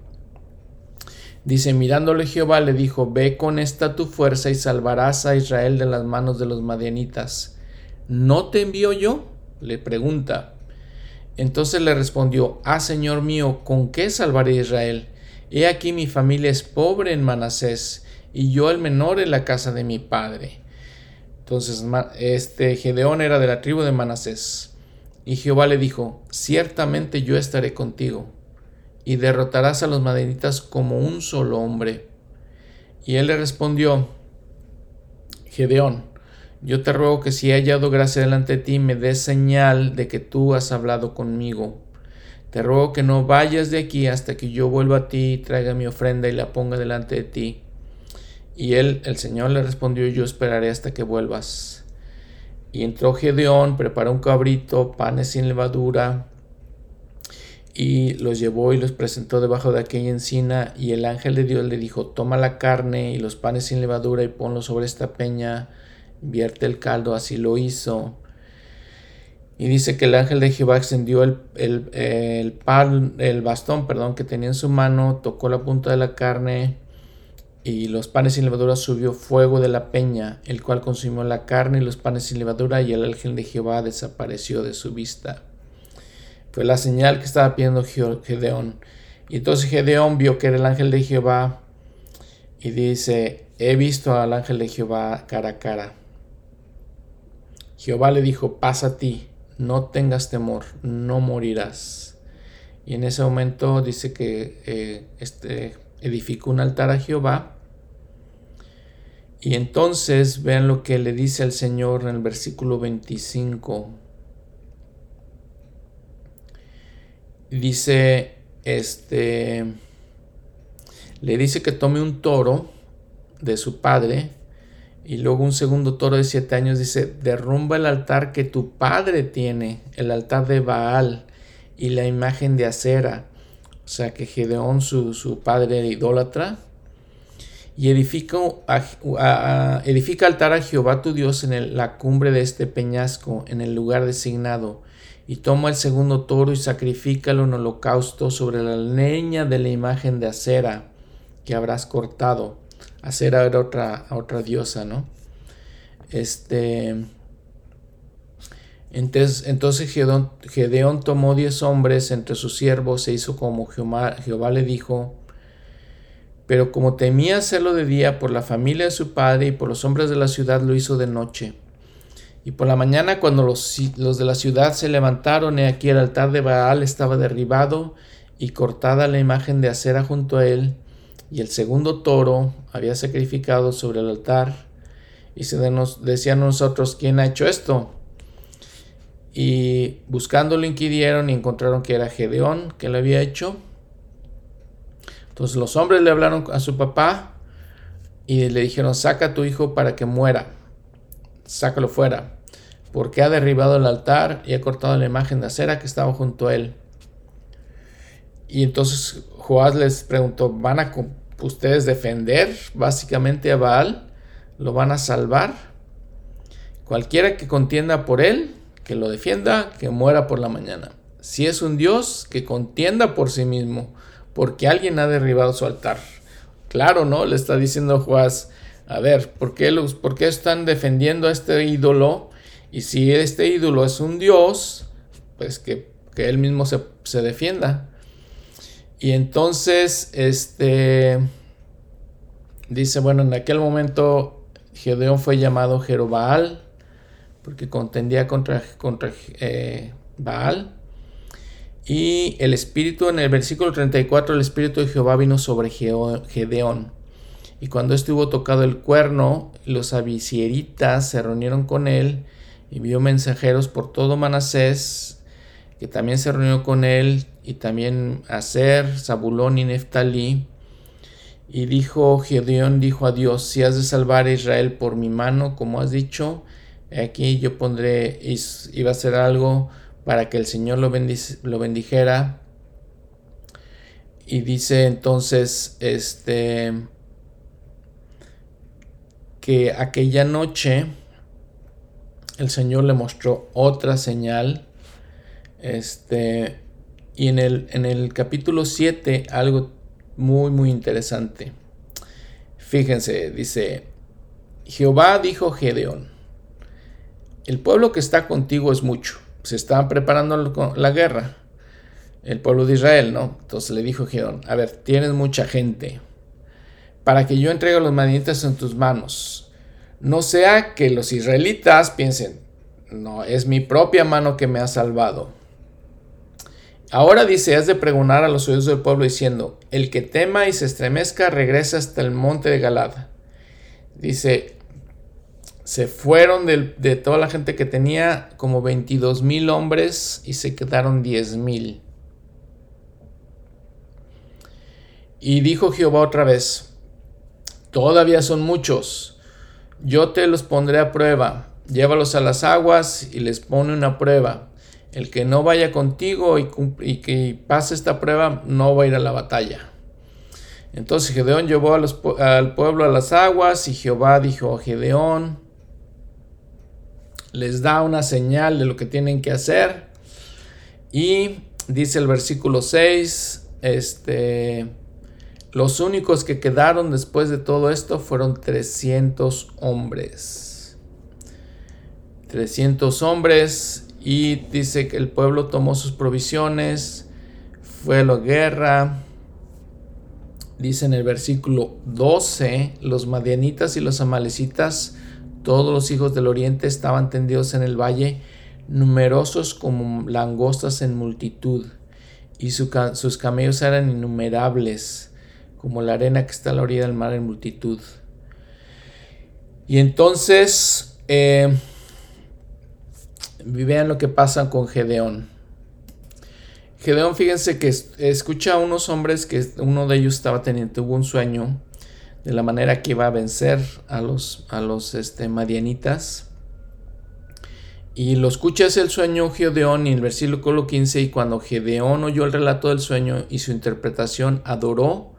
Dice, mirándole Jehová le dijo, ve con esta tu fuerza y salvarás a Israel de las manos de los madianitas. ¿No te envío yo? Le pregunta. Entonces le respondió, Ah, Señor mío, ¿con qué salvaré a Israel? He aquí mi familia es pobre en Manasés, y yo el menor en la casa de mi padre. Entonces este Gedeón era de la tribu de Manasés. Y Jehová le dijo, Ciertamente yo estaré contigo, y derrotarás a los madenitas como un solo hombre. Y él le respondió, Gedeón, yo te ruego que si he hallado gracia delante de ti, me des señal de que tú has hablado conmigo. Te ruego que no vayas de aquí hasta que yo vuelva a ti traiga mi ofrenda y la ponga delante de ti. Y él, el Señor le respondió, yo esperaré hasta que vuelvas. Y entró Gedeón, preparó un cabrito, panes sin levadura, y los llevó y los presentó debajo de aquella encina, y el ángel de Dios le dijo, toma la carne y los panes sin levadura y ponlos sobre esta peña, vierte el caldo, así lo hizo. Y dice que el ángel de Jehová extendió el, el, el bastón perdón, que tenía en su mano, tocó la punta de la carne, y los panes sin levadura subió fuego de la peña, el cual consumió la carne y los panes sin levadura, y el ángel de Jehová desapareció de su vista. Fue la señal que estaba pidiendo Gedeón. Y entonces Gedeón vio que era el ángel de Jehová y dice, he visto al ángel de Jehová cara a cara. Jehová le dijo, pasa a ti, no tengas temor, no morirás. Y en ese momento dice que eh, este, edificó un altar a Jehová y entonces vean lo que le dice al Señor en el versículo 25. Dice, este, le dice que tome un toro de su padre y luego un segundo toro de siete años dice, derrumba el altar que tu padre tiene, el altar de Baal y la imagen de acera. O sea que Gedeón, su, su padre idólatra, y edifica, edifica altar a Jehová tu Dios en la cumbre de este peñasco, en el lugar designado, y toma el segundo toro y sacrifícalo en holocausto sobre la leña de la imagen de acera que habrás cortado. Acera era otra, otra diosa, ¿no? Este. Entonces, entonces Gedeón, Gedeón tomó diez hombres entre sus siervos, se hizo como Jehová, Jehová le dijo, pero como temía hacerlo de día por la familia de su padre y por los hombres de la ciudad, lo hizo de noche. Y por la mañana, cuando los, los de la ciudad se levantaron, he aquí el altar de Baal estaba derribado y cortada la imagen de acera junto a él, y el segundo toro había sacrificado sobre el altar. Y se decían nosotros, ¿quién ha hecho esto? Y buscándolo inquirieron y encontraron que era Gedeón que lo había hecho. Entonces los hombres le hablaron a su papá y le dijeron, saca a tu hijo para que muera, sácalo fuera, porque ha derribado el altar y ha cortado la imagen de acera que estaba junto a él. Y entonces Joás les preguntó, ¿van a ustedes defender básicamente a Baal? ¿Lo van a salvar? Cualquiera que contienda por él, que lo defienda, que muera por la mañana. Si es un Dios, que contienda por sí mismo porque alguien ha derribado su altar. Claro, ¿no? Le está diciendo Juaz, a ver, ¿por qué, los, ¿por qué están defendiendo a este ídolo? Y si este ídolo es un dios, pues que, él mismo se, se, defienda. Y entonces, este, dice, bueno, en aquel momento Gedeón fue llamado Jerobaal, porque contendía contra, contra eh, Baal. Y el espíritu, en el versículo 34, el espíritu de Jehová vino sobre Gedeón. Y cuando estuvo tocado el cuerno, los abisieritas se reunieron con él y vio mensajeros por todo Manasés, que también se reunió con él, y también Aser, Zabulón y Neftalí. Y dijo Gedeón, dijo a Dios, si has de salvar a Israel por mi mano, como has dicho, aquí yo pondré, iba a hacer algo para que el Señor lo, lo bendijera. Y dice entonces este que aquella noche el Señor le mostró otra señal. Este, y en el, en el capítulo 7 algo muy muy interesante. Fíjense, dice, Jehová dijo Gedeón, el pueblo que está contigo es mucho se estaban preparando la guerra, el pueblo de Israel, ¿no? Entonces le dijo Gedeón, a ver, tienes mucha gente, para que yo entregue los manitas en tus manos. No sea que los israelitas piensen, no, es mi propia mano que me ha salvado. Ahora dice, has de pregonar a los oídos del pueblo diciendo, el que tema y se estremezca regresa hasta el monte de Galad. Dice, se fueron de, toda la gente que tenía como 22 mil hombres y se quedaron 10 mil. Y dijo Jehová otra vez, todavía son muchos. Yo te los pondré a prueba. Llévalos a las aguas y les pone una prueba. El que no vaya contigo y, que pase esta prueba no va a ir a la batalla. Entonces Gedeón llevó al pueblo a las aguas y Jehová dijo a Gedeón, les da una señal de lo que tienen que hacer. Y dice el versículo 6, este, los únicos que quedaron después de todo esto fueron 300 hombres. 300 hombres y dice que el pueblo tomó sus provisiones, fue a la guerra. Dice en el versículo 12, los madianitas y los amalecitas todos los hijos del oriente estaban tendidos en el valle, numerosos como langostas en multitud, y sus camellos eran innumerables, como la arena que está a la orilla del mar en multitud. Y entonces, eh, vean lo que pasa con Gedeón. Gedeón, fíjense que escucha a unos hombres que uno de ellos estaba teniendo, tuvo un sueño de la manera que iba a vencer a los, a los este, madianitas. Y lo escucha el sueño Gedeón y el versículo 15 y cuando Gedeón oyó el relato del sueño y su interpretación adoró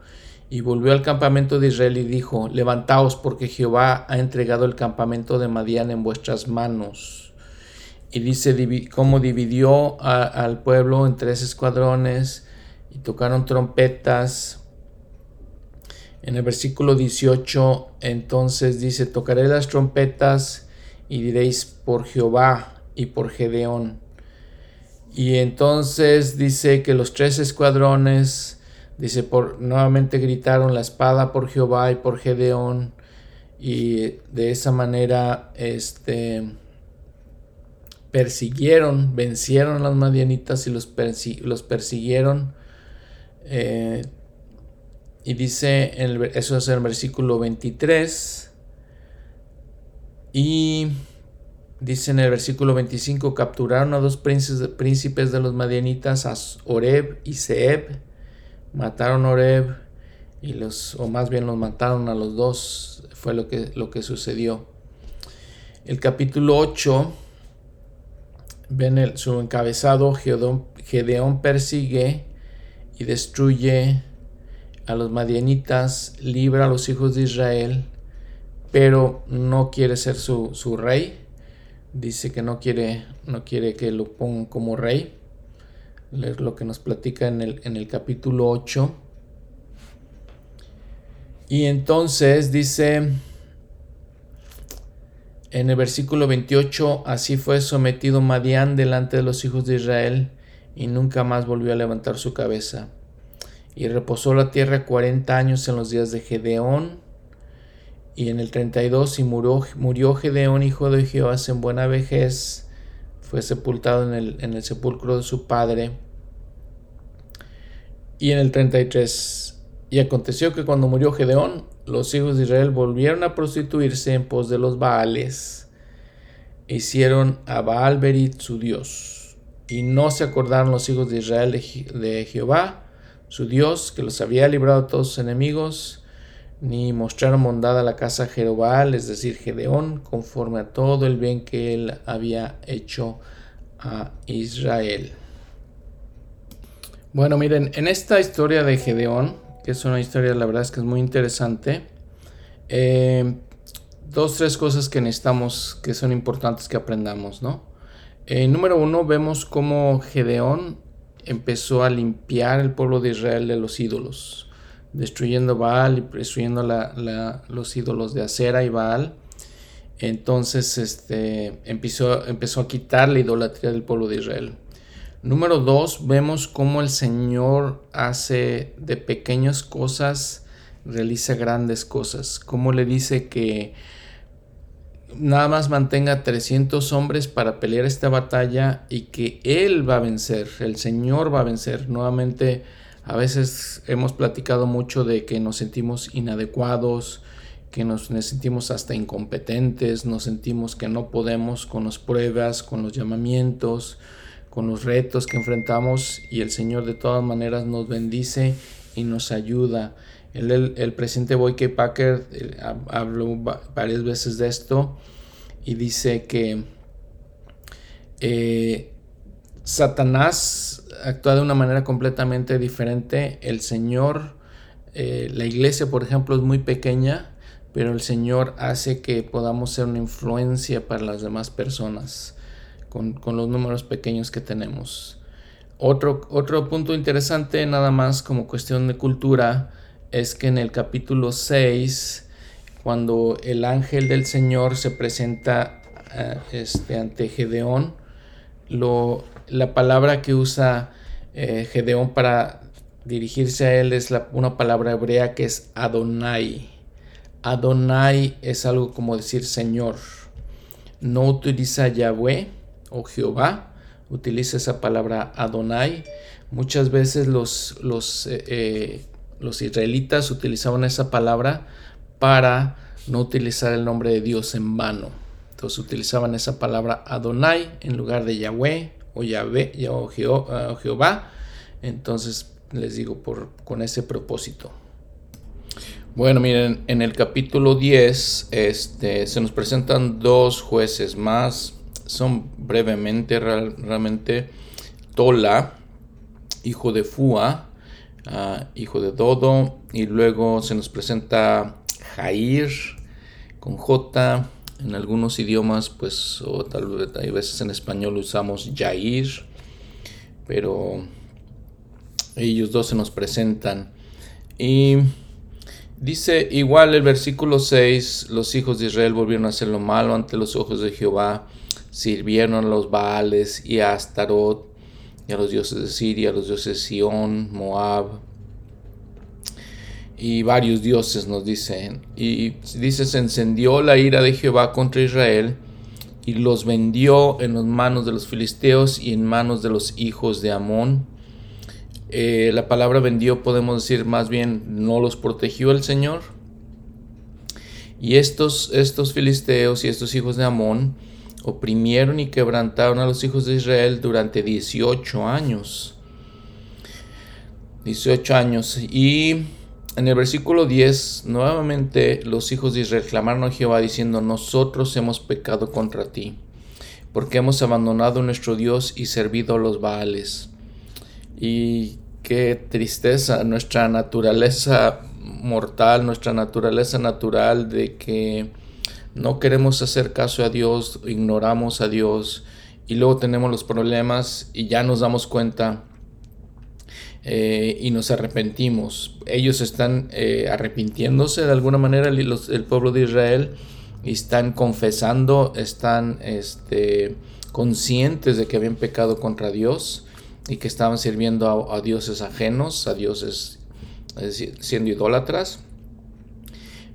y volvió al campamento de Israel y dijo, levantaos porque Jehová ha entregado el campamento de Madian en vuestras manos. Y dice cómo dividió al pueblo en tres escuadrones y tocaron trompetas en el versículo 18 entonces dice, tocaré las trompetas y diréis por Jehová y por Gedeón. Y entonces dice que los tres escuadrones, dice, por, nuevamente gritaron la espada por Jehová y por Gedeón. Y de esa manera, este, persiguieron, vencieron a las madianitas y los, los persiguieron. Eh, y dice, eso es el versículo 23. Y dice en el versículo 25, capturaron a dos príncipes de los madianitas, a Oreb y Seb. Mataron a Oreb y los, o más bien los mataron a los dos. Fue lo que, lo que sucedió. El capítulo 8, ven el, su encabezado, Gedeón, persigue y destruye a los madianitas, libra a los hijos de Israel, pero no quiere ser su, rey. Dice que no quiere, no quiere que lo pongan como rey. Leer lo que nos platica en el, en el capítulo 8. Y entonces dice en el versículo 28, así fue sometido Madián delante de los hijos de Israel y nunca más volvió a levantar su cabeza. Y reposó la tierra cuarenta años en los días de Gedeón. Y en el 32 y murió, murió Gedeón, hijo de Jehová, en buena vejez. Fue sepultado en el, en el sepulcro de su padre. Y en el 33. Y aconteció que cuando murió Gedeón, los hijos de Israel volvieron a prostituirse en pos de los Baales. Hicieron a Baal Berit su Dios. Y no se acordaron los hijos de Israel de Jehová, su Dios, que los había librado de todos sus enemigos, ni mostraron bondad a la casa de Jerobal, es decir, Gedeón, conforme a todo el bien que él había hecho a Israel. Bueno, miren, en esta historia de Gedeón, que es una historia, la verdad es que es muy interesante, eh, dos, tres cosas que necesitamos, que son importantes que aprendamos, ¿no? Eh, número uno, vemos cómo Gedeón empezó a limpiar el pueblo de Israel de los ídolos, destruyendo Baal y destruyendo los ídolos de Acera y Baal. Entonces este, empezó, empezó a quitar la idolatría del pueblo de Israel. Número dos, vemos cómo el Señor hace de pequeñas cosas, realiza grandes cosas. Cómo le dice que nada más mantenga 300 hombres para pelear esta batalla y que Él va a vencer, el Señor va a vencer. Nuevamente, a veces hemos platicado mucho de que nos sentimos inadecuados, que nos sentimos hasta incompetentes, nos sentimos que no podemos con las pruebas, con los llamamientos, con los retos que enfrentamos y el Señor de todas maneras nos bendice y nos ayuda. El, presidente Boyke Packer habló varias veces de esto y dice que eh, Satanás actúa de una manera completamente diferente. El Señor, eh, la iglesia, por ejemplo, es muy pequeña, pero el Señor hace que podamos ser una influencia para las demás personas con, con los números pequeños que tenemos. Otro, otro punto interesante, nada más como cuestión de cultura, es que en el capítulo 6, cuando el ángel del Señor se presenta eh, este, ante Gedeón, lo, la palabra que usa eh, Gedeón para dirigirse a él es una palabra hebrea que es Adonai. Adonai es algo como decir Señor. No utiliza Yahweh o Jehová, utiliza esa palabra Adonai. Muchas veces los, los eh, los israelitas utilizaban esa palabra para no utilizar el nombre de Dios en vano. Entonces utilizaban esa palabra Adonai en lugar de Yahweh o Yahvé o, Jehová. Entonces les digo por, con ese propósito. Bueno, miren, en el capítulo 10 este, se nos presentan dos jueces más. Son brevemente, realmente, Tola, hijo de Fua, hijo de Dodo, y luego se nos presenta Jair con J. En algunos idiomas, pues, o tal vez hay veces en español usamos Jair, pero ellos dos se nos presentan. Y dice igual el versículo 6, los hijos de Israel volvieron a hacer lo malo ante los ojos de Jehová, sirvieron los Baales y a Astarot y a los dioses de Siria, a los dioses de Sion, Moab y varios dioses nos dicen. Y dice, se encendió la ira de Jehová contra Israel y los vendió en las manos de los filisteos y en manos de los hijos de Amón. Eh, la palabra vendió podemos decir más bien no los protegió el Señor. Y estos, estos filisteos y estos hijos de Amón oprimieron y quebrantaron a los hijos de Israel durante 18 años. 18 años. Y en el versículo 10, nuevamente los hijos de Israel clamaron a Jehová diciendo, nosotros hemos pecado contra ti, porque hemos abandonado nuestro Dios y servido a los Baales. Y qué tristeza, nuestra naturaleza mortal, nuestra naturaleza natural de que no queremos hacer caso a Dios, ignoramos a Dios y luego tenemos los problemas y ya nos damos cuenta eh, y nos arrepentimos. Ellos están eh, arrepintiéndose de alguna manera, el pueblo de Israel, y están confesando, están este, conscientes de que habían pecado contra Dios y que estaban sirviendo a, dioses ajenos, a dioses siendo idólatras.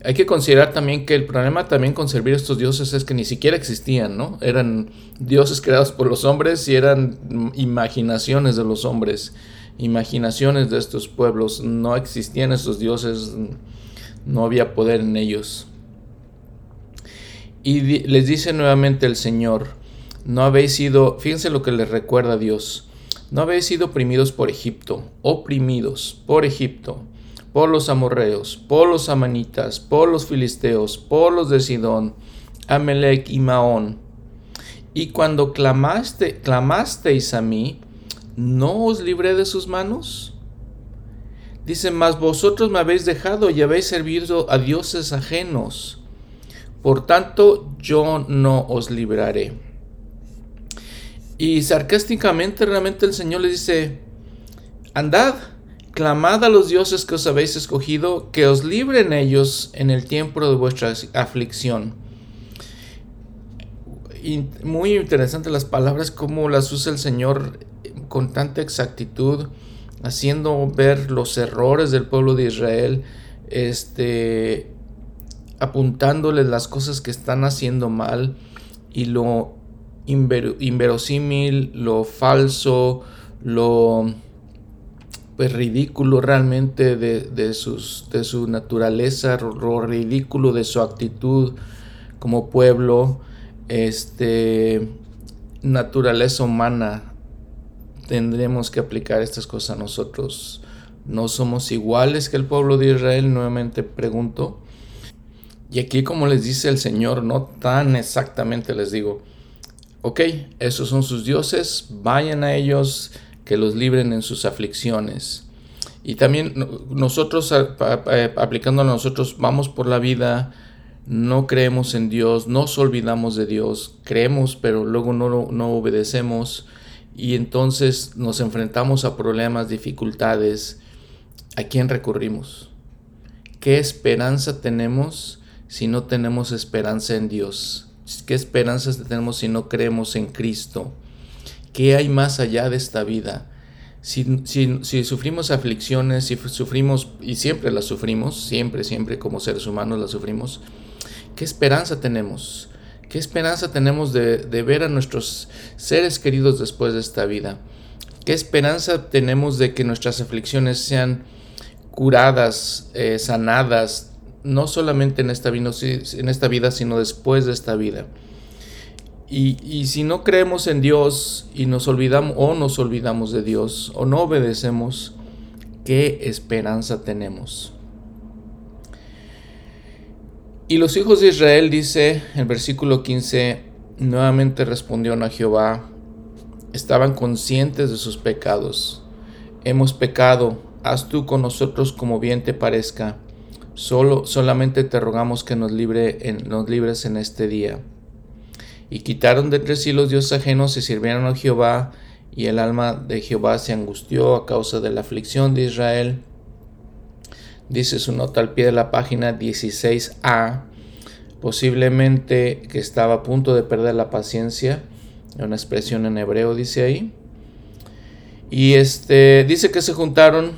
Hay que considerar también que el problema también con servir a estos dioses es que ni siquiera existían, ¿no? Eran dioses creados por los hombres y eran imaginaciones de los hombres, imaginaciones de estos pueblos. No existían estos dioses, no había poder en ellos. Y les dice nuevamente el Señor, no habéis sido, fíjense lo que les recuerda Dios, no habéis sido oprimidos por Egipto, oprimidos por Egipto por los amorreos, por los amanitas, por los filisteos, por los de Sidón, Amelec y Maón. Y cuando clamaste, clamasteis a mí, ¿no os libré de sus manos? Dice, mas vosotros me habéis dejado y habéis servido a dioses ajenos. Por tanto, yo no os libraré. Y sarcásticamente realmente el Señor le dice, andad, Clamad a los dioses que os habéis escogido, que os libren ellos en el tiempo de vuestra aflicción. muy interesantes las palabras, como las usa el Señor con tanta exactitud, haciendo ver los errores del pueblo de Israel, este, apuntándoles las cosas que están haciendo mal y lo inverosímil, lo falso, lo pues ridículo realmente de, sus, de su naturaleza, lo ridículo de su actitud como pueblo, este, naturaleza humana. Tendremos que aplicar estas cosas a nosotros. ¿No somos iguales que el pueblo de Israel? Nuevamente pregunto. Y aquí como les dice el Señor, no tan exactamente les digo, ok, esos son sus dioses, vayan a ellos, que los libren en sus aflicciones. Y también nosotros, aplicando a nosotros, vamos por la vida, no creemos en Dios, nos olvidamos de Dios, creemos pero luego no, no obedecemos y entonces nos enfrentamos a problemas, dificultades. ¿A quién recurrimos? ¿Qué esperanza tenemos si no tenemos esperanza en Dios? ¿Qué esperanzas tenemos si no creemos en Cristo? ¿Qué hay más allá de esta vida? Si, sufrimos aflicciones, si sufrimos, y siempre las sufrimos, siempre, siempre como seres humanos las sufrimos, ¿qué esperanza tenemos? ¿Qué esperanza tenemos de, ver a nuestros seres queridos después de esta vida? ¿Qué esperanza tenemos de que nuestras aflicciones sean curadas, eh, sanadas, no solamente en esta, en esta vida, sino después de esta vida. Y, si no creemos en Dios y nos olvidamos o nos olvidamos de Dios o no obedecemos, ¿qué esperanza tenemos? Y los hijos de Israel, dice el versículo 15, nuevamente respondieron a Jehová, estaban conscientes de sus pecados. Hemos pecado, haz tú con nosotros como bien te parezca Solo, solamente te rogamos que nos, libre en, nos libres en este día. Y quitaron de entre sí los dioses ajenos y sirvieron a Jehová, y el alma de Jehová se angustió a causa de la aflicción de Israel. Dice su nota al pie de la página 16a, posiblemente que estaba a punto de perder la paciencia, una expresión en hebreo dice ahí. Y este dice que se juntaron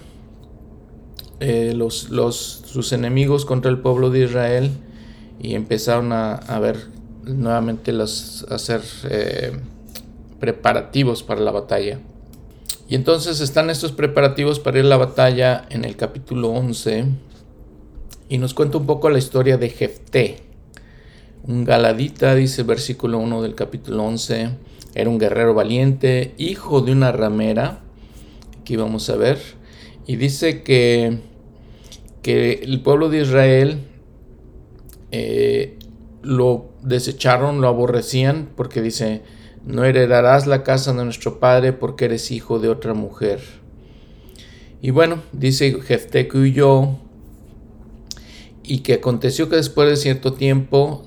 eh, los, los, sus enemigos contra el pueblo de Israel y empezaron a, ver nuevamente los, hacer eh, preparativos para la batalla. Y entonces están estos preparativos para ir a la batalla en el capítulo 11 y nos cuenta un poco la historia de Jefté. Un galadita, dice el versículo 1 del capítulo 11, era un guerrero valiente, hijo de una ramera. Aquí vamos a ver y dice que, que el pueblo de Israel eh, lo desecharon, lo aborrecían, porque dice, no heredarás la casa de nuestro padre porque eres hijo de otra mujer. Y bueno, dice Jefté que huyó y que aconteció que después de cierto tiempo,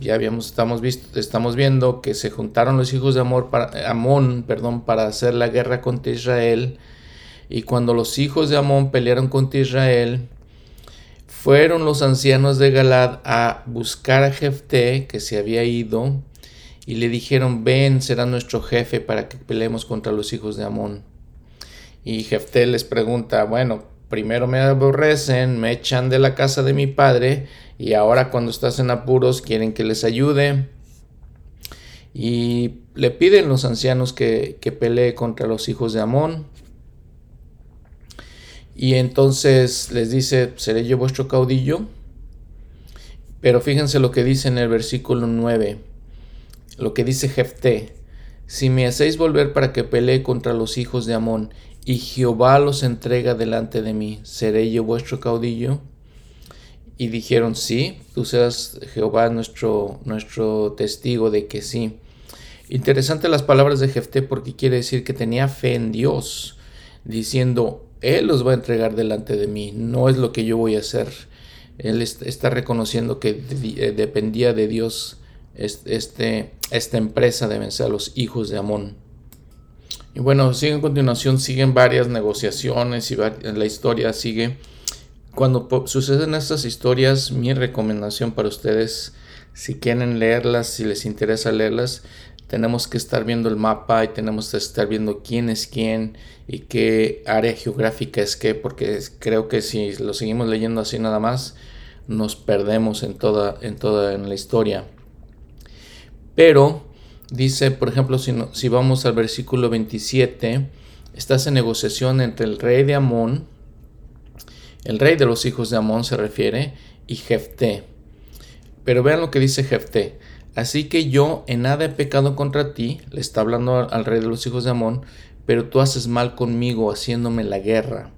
ya habíamos, estamos, visto, estamos viendo que se juntaron los hijos de Amor para, Amón perdón, para hacer la guerra contra Israel y cuando los hijos de Amón pelearon contra Israel, fueron los ancianos de Galad a buscar a Jefté, que se había ido, y le dijeron, ven, será nuestro jefe para que peleemos contra los hijos de Amón. Y Jefté les pregunta, bueno, primero me aborrecen, me echan de la casa de mi padre, y ahora cuando estás en apuros quieren que les ayude. Y le piden los ancianos que, que pelee contra los hijos de Amón. Y entonces les dice, seré yo vuestro caudillo. Pero fíjense lo que dice en el versículo 9, lo que dice Jefté, si me hacéis volver para que pelee contra los hijos de Amón, y Jehová los entrega delante de mí, ¿seré yo vuestro caudillo? Y dijeron, sí, tú seas Jehová nuestro, nuestro testigo de que sí. Interesante las palabras de Jefté porque quiere decir que tenía fe en Dios, diciendo, él los va a entregar delante de mí, no es lo que yo voy a hacer. Él está reconociendo que eh, dependía de Dios este, esta empresa de vencer a los hijos de Amón. Y bueno, sigue en continuación, siguen varias negociaciones y la historia sigue. Cuando suceden estas historias, mi recomendación para ustedes, si quieren leerlas, si les interesa leerlas, tenemos que estar viendo el mapa y tenemos que estar viendo quién es quién y qué área geográfica es qué, porque creo que si lo seguimos leyendo así nada más, nos perdemos en toda, en toda en la historia. Pero dice, por ejemplo, si, si vamos al versículo 27, estás en negociación entre el rey de Amón, el rey de los hijos de Amón se refiere, y Jefté. Pero vean lo que dice Jefté. Así que yo en nada he pecado contra ti, le está hablando al rey de los hijos de Amón, pero tú haces mal conmigo haciéndome la guerra.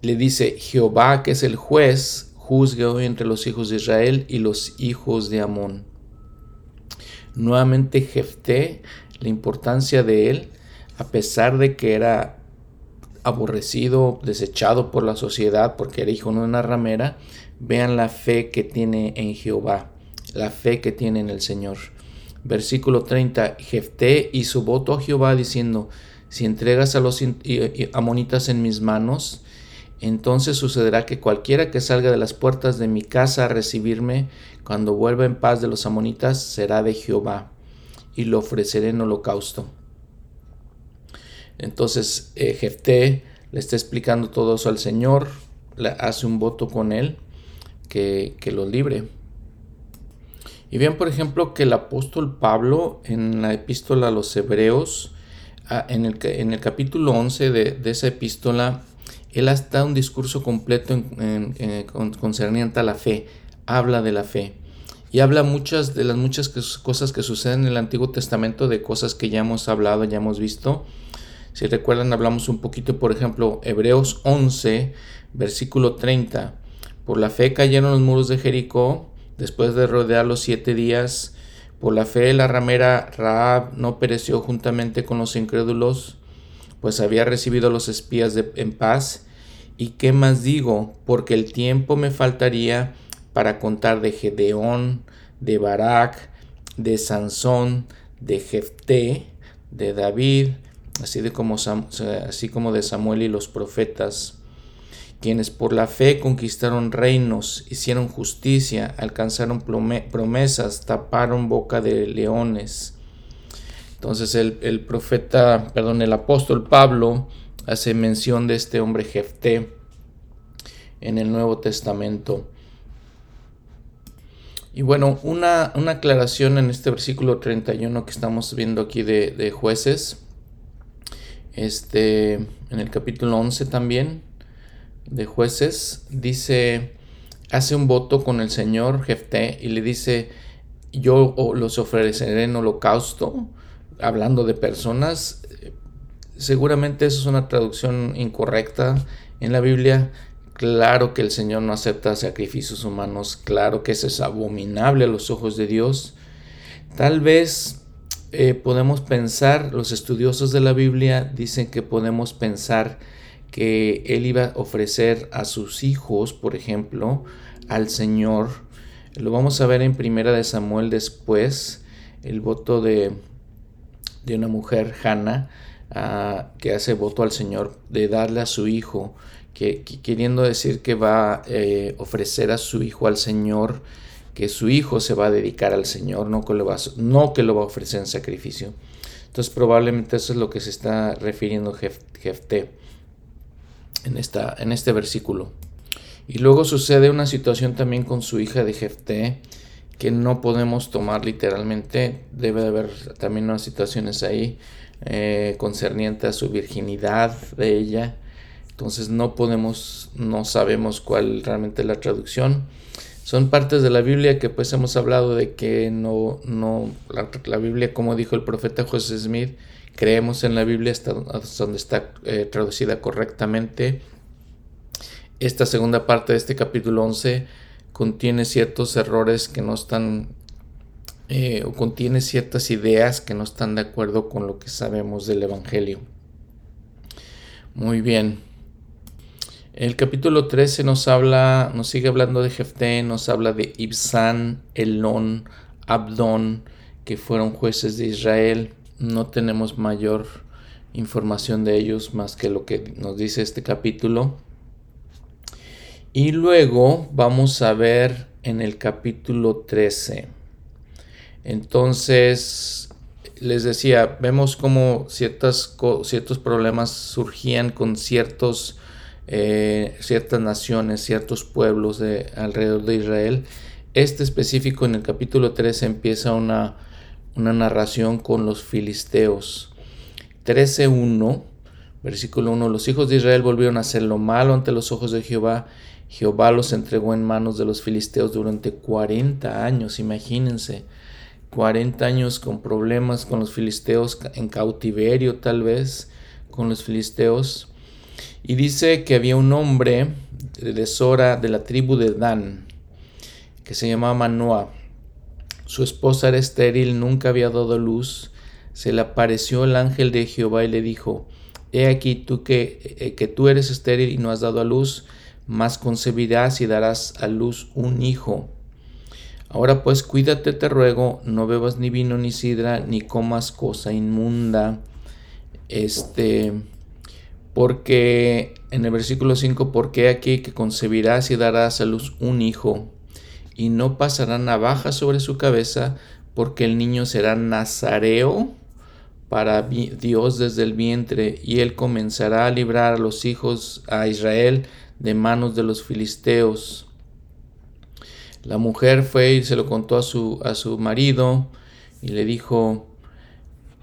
le dice, Jehová que es el juez, juzgue hoy entre los hijos de Israel y los hijos de Amón. Nuevamente Jefté, la importancia de él, a pesar de que era aborrecido, desechado por la sociedad porque era hijo de una ramera, vean la fe que tiene en Jehová, la fe que tiene en el Señor. Versículo 30, Jefté hizo voto a Jehová diciendo, si entregas a los amonitas en mis manos, entonces sucederá que cualquiera que salga de las puertas de mi casa a recibirme, cuando vuelva en paz de los amonitas, será de Jehová, y lo ofreceré en holocausto. Entonces eh, Jefté le está explicando todo eso al Señor, le hace un voto con él que, que lo libre. Y bien, por ejemplo, que el apóstol Pablo en la epístola a los Hebreos, ah, en el, en el capítulo 11 de, de esa epístola, él hasta un discurso completo en, concerniente a la fe, habla de la fe y habla muchas de las muchas cosas que suceden en el Antiguo Testamento, de cosas que ya hemos hablado, ya hemos visto. Si recuerdan, hablamos un poquito, por ejemplo, Hebreos 11, versículo 30. Por la fe cayeron los muros de Jericó, después de rodear los siete días. Por la fe la ramera Raab no pereció juntamente con los incrédulos, pues había recibido a los espías en paz ¿Y qué más digo? Porque el tiempo me faltaría para contar de Gedeón, de Barak, de Sansón, de Jefté, de David, así, de como, así como de Samuel y los profetas, quienes por la fe conquistaron reinos, hicieron justicia, alcanzaron promesas, taparon boca de leones. Entonces el, el profeta, perdón, el apóstol Pablo, hace mención de este hombre Jefté en el Nuevo Testamento. Y bueno, una, una, aclaración en este versículo 31 que estamos viendo aquí de, jueces. Este, en el capítulo 11 también de jueces, dice, hace un voto con el Señor Jefté y le dice, yo los ofreceré en holocausto, hablando de personas, Seguramente eso es una traducción incorrecta en la Biblia. Claro que el Señor no acepta sacrificios humanos, claro que eso es abominable a los ojos de Dios. Tal vez eh, podemos pensar, los estudiosos de la Biblia dicen que podemos pensar que Él iba a ofrecer a sus hijos, por ejemplo, al Señor. Lo vamos a ver en Primera de Samuel después, el voto de, de una mujer, Hannah, que hace voto al Señor de darle a su hijo, que, queriendo decir que va a eh, ofrecer a su hijo al Señor, que su hijo se va a dedicar al Señor, no que, lo va no que lo va a ofrecer en sacrificio. Entonces probablemente eso es lo que se está refiriendo Jefté en, esta, en este versículo. Y luego sucede una situación también con su hija de Jefté que no podemos tomar literalmente. Debe de haber también unas situaciones ahí eh, concerniente a su virginidad de ella. Entonces no podemos, no sabemos cuál realmente es la traducción. Son partes de la Biblia que pues hemos hablado de que no, no, la, Biblia, como dijo el profeta José Smith, creemos en la Biblia hasta, donde está eh, traducida correctamente. Esta segunda parte de este capítulo 11 contiene ciertos errores que no están eh, o contiene ciertas ideas que no están de acuerdo con lo que sabemos del Evangelio. Muy bien. El capítulo 13 nos habla, nos sigue hablando de Jefté, nos habla de Ibsan, Elón, Abdón, que fueron jueces de Israel. No tenemos mayor información de ellos más que lo que nos dice este capítulo. Y luego vamos a ver en el capítulo 13 entonces, les decía, vemos cómo ciertas, ciertos problemas surgían con ciertos, eh, ciertas naciones, ciertos pueblos de, alrededor de Israel. Este específico en el capítulo 3 empieza una, una narración con los filisteos. 13.1, versículo 1, los hijos de Israel volvieron a hacer lo malo ante los ojos de Jehová. Jehová los entregó en manos de los filisteos durante 40 años, imagínense. 40 años con problemas con los filisteos, en cautiverio tal vez con los filisteos. Y dice que había un hombre de Sora de la tribu de Dan, que se llamaba Manoah. Su esposa era estéril, nunca había dado luz. Se le apareció el ángel de Jehová y le dijo, He aquí tú que, eh, que tú eres estéril y no has dado a luz, mas concebirás y darás a luz un hijo. Ahora pues cuídate, te ruego, no bebas ni vino ni sidra, ni comas cosa inmunda. Este, porque en el versículo 5, porque aquí que concebirás y darás a luz un hijo, y no pasará navaja sobre su cabeza, porque el niño será nazareo para Dios desde el vientre, y él comenzará a librar a los hijos a Israel de manos de los filisteos. La mujer fue y se lo contó a su, a su marido, y le dijo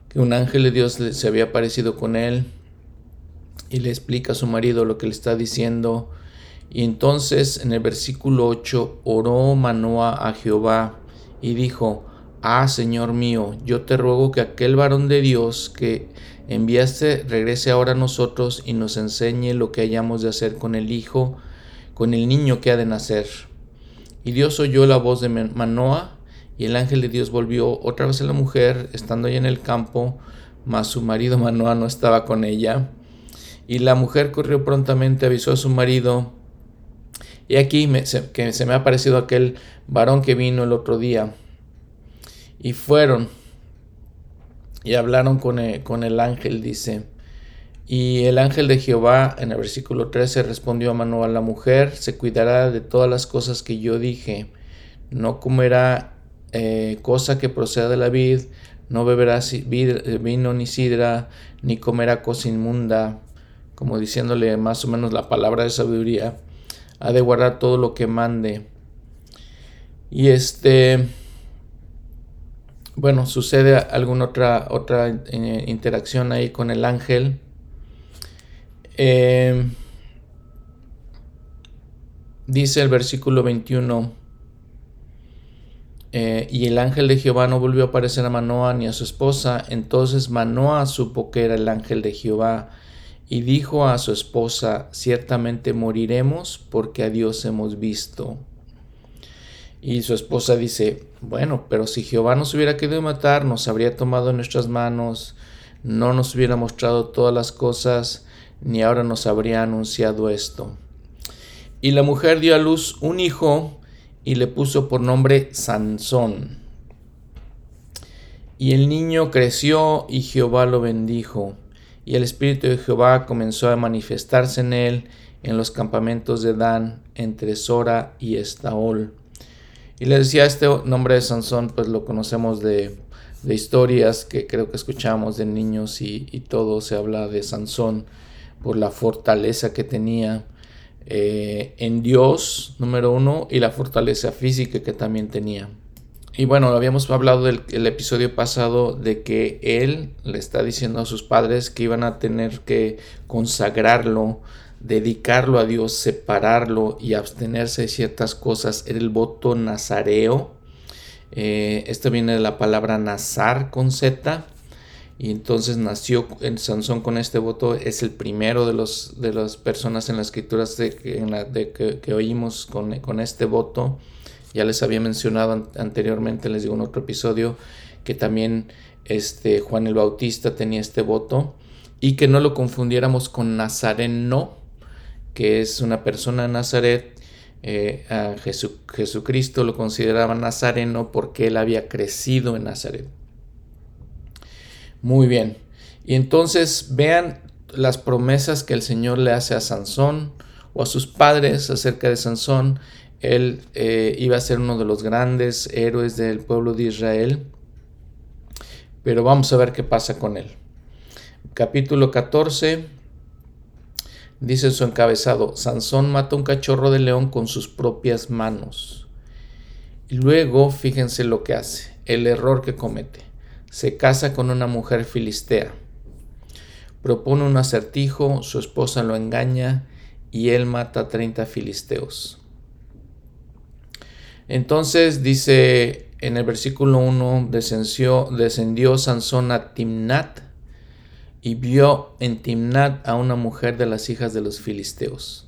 que un ángel de Dios se había aparecido con él y le explica a su marido lo que le está diciendo. Y entonces en el versículo 8 oró Manoa a Jehová y dijo, Ah, Señor mío, yo te ruego que aquel varón de Dios que enviaste regrese ahora a nosotros y nos enseñe lo que hayamos de hacer con el hijo, con el niño que ha de nacer. Y Dios oyó la voz de Manoa, y el ángel de Dios volvió otra vez a la mujer, estando ya en el campo, mas su marido Manoa no estaba con ella. Y la mujer corrió prontamente, avisó a su marido, y aquí que se me ha parecido aquel varón que vino el otro día. Y fueron y hablaron con el, con el ángel, dice. Y el ángel de Jehová, en el versículo 13, respondió a Manoa, la mujer se cuidará de todas las cosas que yo dije, no comerá eh, cosa que proceda de la vid, no beberá vino ni sidra, ni comerá cosa inmunda, como diciéndole más o menos la palabra de sabiduría, ha de guardar todo lo que mande. Y este, bueno, sucede alguna otra, otra eh, interacción ahí con el ángel. Em, dice el versículo 21, eh, y el ángel de Jehová no volvió a aparecer a Manoa ni a su esposa, entonces Manoa supo que era el ángel de Jehová y dijo a su esposa, ciertamente moriremos porque a Dios hemos visto. Y su esposa dice, bueno, pero si Jehová nos hubiera querido matar, nos habría tomado en nuestras manos, no nos hubiera mostrado todas las cosas, ni ahora nos habría anunciado esto. Y la mujer dio a luz un hijo y le puso por nombre Sansón. Y el niño creció y Jehová lo bendijo y el Espíritu de Jehová comenzó a manifestarse en él en los campamentos de Dan, entre Sora y Estaol. Y le decía este nombre de Sansón, pues lo conocemos de, historias que creo que escuchamos de niños y, todo se habla de Sansón por la fortaleza que tenía eh, en Dios, número uno, y la fortaleza física que también tenía. Y bueno, habíamos hablado del el episodio pasado de que él le está diciendo a sus padres que iban a tener que consagrarlo, dedicarlo a Dios, separarlo y abstenerse de ciertas cosas. Era el voto nazareo. Eh, esto viene de la palabra nazar con Z. Y entonces nació en Sansón con este voto. Es el primero de, los, de las personas en las escrituras de, de que, que, oímos con, con este voto. Ya les había mencionado anteriormente, les digo en otro episodio, que también este, Juan el Bautista tenía este voto y que no lo confundiéramos con Nazareno, que es una persona de Nazaret. Eh, a Jesucristo lo consideraba nazareno porque él había crecido en Nazaret. Muy bien. Y entonces vean las promesas que el Señor le hace a Sansón o a sus padres acerca de Sansón él eh, iba a ser uno de los grandes héroes del pueblo de Israel. Pero vamos a ver qué pasa con él. Capítulo 14. Dice su encabezado, Sansón mata un cachorro de león con sus propias manos. Luego, fíjense lo que hace, el error que comete. Se casa con una mujer filistea. Propone un acertijo, su esposa lo engaña y él mata a 30 filisteos. Entonces dice en el versículo 1, descendió, descendió Sansón a Timnat y vio en Timnat a una mujer de las hijas de los filisteos.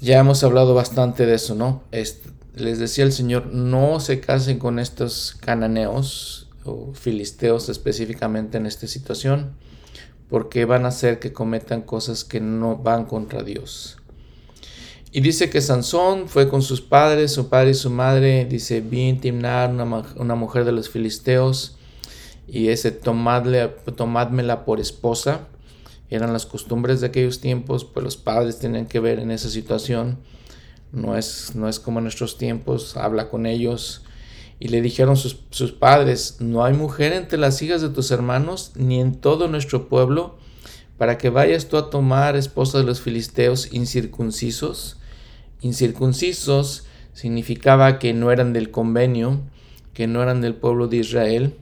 Ya hemos hablado bastante de eso, ¿no? les decía el Señor, no se casen con estos cananeos o filisteos específicamente en esta situación, porque van a hacer que cometan cosas que no van contra Dios. Y dice que Sansón fue con sus padres, su padre y su madre, dice, vi Timnar una, una mujer de los filisteos, y ese tomadle, tomádmela por esposa. Eran las costumbres de aquellos tiempos, pues los padres tenían que ver en esa situación. No es, no es como en nuestros tiempos, habla con ellos. Y le dijeron sus, sus padres, no hay mujer entre las hijas de tus hermanos, ni en todo nuestro pueblo, para que vayas tú a tomar esposa de los filisteos incircuncisos. Incircuncisos significaba que no eran del convenio, que no eran del pueblo de Israel,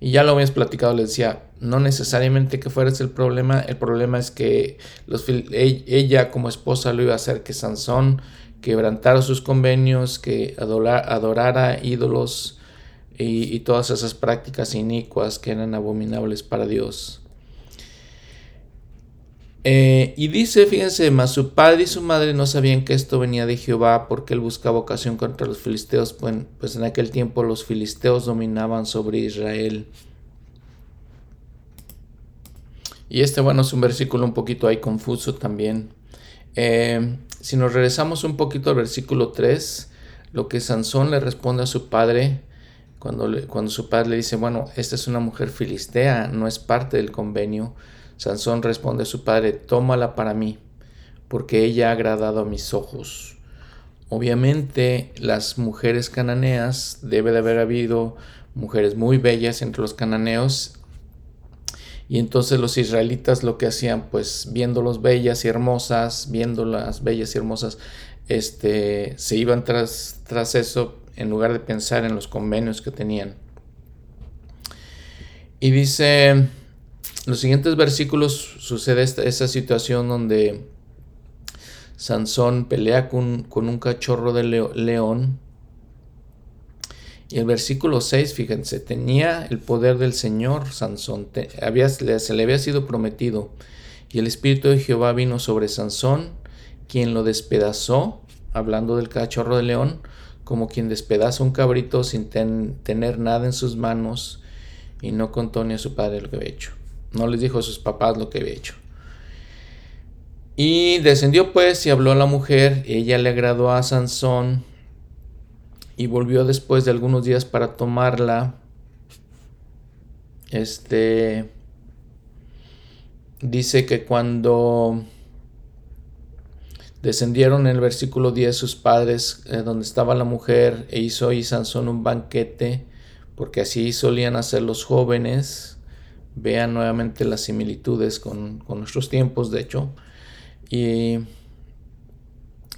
y ya lo habías platicado, le decía, no necesariamente que fuera ese el problema, el problema es que ella como esposa lo iba a hacer que Sansón quebrantara sus convenios, que adorara ídolos y, y todas esas prácticas inicuas que eran abominables para Dios. Eh, y dice, fíjense, más su padre y su madre no sabían que esto venía de Jehová porque él buscaba ocasión contra los filisteos, pues, pues en aquel tiempo los filisteos dominaban sobre Israel. Y este, bueno, es un versículo un poquito ahí confuso también. Eh, si nos regresamos un poquito al versículo 3, lo que Sansón le responde a su padre, cuando, cuando su padre le dice, bueno, esta es una mujer filistea, no es parte del convenio. Sansón responde a su padre, tómala para mí, porque ella ha agradado a mis ojos. Obviamente las mujeres cananeas, debe de haber habido mujeres muy bellas entre los cananeos, y entonces los israelitas lo que hacían, pues viéndolos bellas y hermosas, viéndolas bellas y hermosas, este, se iban tras, tras eso en lugar de pensar en los convenios que tenían. Y dice los siguientes versículos sucede esta, esa situación donde Sansón pelea con, un cachorro de león. Y el versículo 6, fíjense, tenía el poder del Señor Sansón, había, se le había sido prometido. Y el Espíritu de Jehová vino sobre Sansón, quien lo despedazó, hablando del cachorro de león, como quien despedaza un cabrito sin tener nada en sus manos, y no contó ni a su padre lo que hecho. No les dijo a sus papás lo que había hecho. Y descendió pues y habló a la mujer, ella le agradó a Sansón y volvió después de algunos días para tomarla. Este dice que cuando descendieron en el versículo 10 sus padres, eh, donde estaba la mujer, e hizo y Sansón un banquete, porque así solían hacer los jóvenes vean nuevamente las similitudes con, nuestros tiempos, de hecho. Y,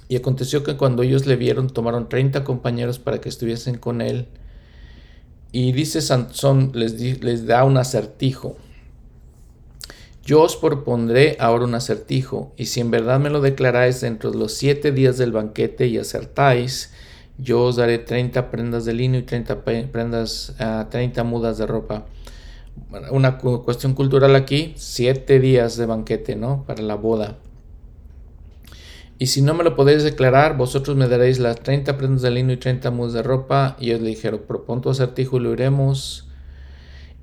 y, aconteció que cuando ellos le vieron, tomaron 30 compañeros para que estuviesen con él. Y dice Sansón, les, les da un acertijo. Yo os propondré ahora un acertijo, y si en verdad me lo declaráis dentro de los siete días del banquete y acertáis, yo os daré 30 prendas de lino y 30 prendas, 30 ah, mudas de ropa una cuestión cultural aquí, siete días de banquete, ¿no? Para la boda. Y si no me lo podéis declarar, vosotros me daréis las 30 prendas de lino y 30 mudas de ropa. Y ellos le dijeron, propon tu acertijo y lo iremos.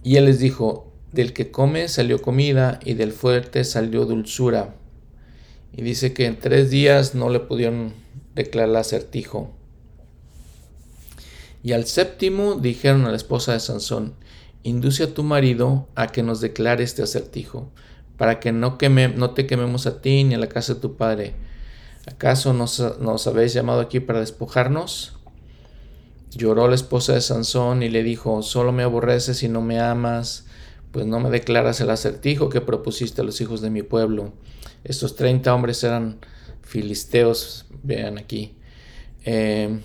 Y él les dijo, del que come salió comida y del fuerte salió dulzura. Y dice que en tres días no le pudieron declarar el acertijo. Y al séptimo dijeron a la esposa de Sansón, induce a tu marido a que nos declare este acertijo, para que no, te quememos a ti ni a la casa de tu padre. ¿Acaso nos, nos habéis llamado aquí para despojarnos? Lloró la esposa de Sansón y le dijo, solo me aborreces y no me amas, pues no me declaras el acertijo que propusiste a los hijos de mi pueblo. Estos treinta hombres eran filisteos, vean aquí. Eh,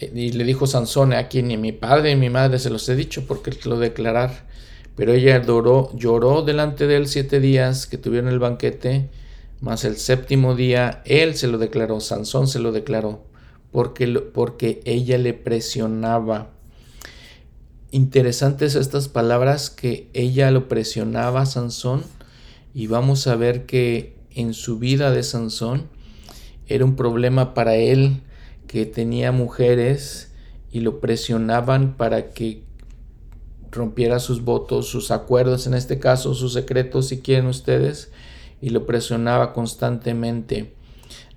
y le dijo Sansón, a quien ni mi padre ni mi madre se los he dicho porque él lo declarar. Pero ella lloró, lloró delante de él siete días que tuvieron el banquete, mas el séptimo día él se lo declaró, Sansón se lo declaró, porque, porque ella le presionaba. interesantes estas palabras que ella lo presionaba a Sansón y vamos a ver que en su vida de Sansón era un problema para él que tenía mujeres y lo presionaban para que rompiera sus votos, sus acuerdos, en este caso sus secretos si quieren ustedes, y lo presionaba constantemente.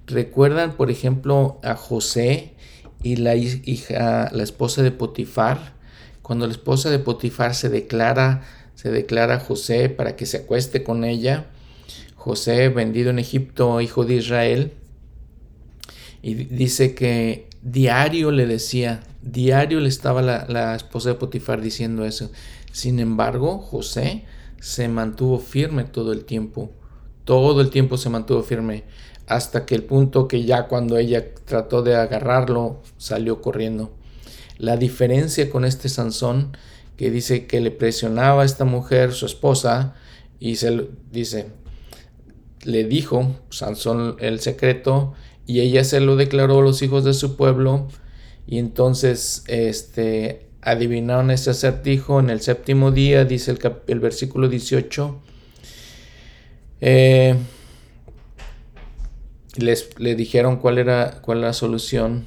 ¿Recuerdan, por ejemplo, a José y la hija, la esposa de Potifar? Cuando la esposa de Potifar se declara, se declara a José para que se acueste con ella, José, vendido en Egipto, hijo de Israel, y dice que diario le decía, diario le estaba la, la esposa de Potifar diciendo eso. Sin embargo, José se mantuvo firme todo el tiempo. Todo el tiempo se mantuvo firme hasta que el punto que ya cuando ella trató de agarrarlo salió corriendo. La diferencia con este Sansón que dice que le presionaba a esta mujer, su esposa, y se dice, le dijo Sansón el secreto y ella se lo declaró a los hijos de su pueblo y entonces este adivinaron ese acertijo en el séptimo día, dice el, el versículo 18. Eh, les, le dijeron cuál era, cuál era la solución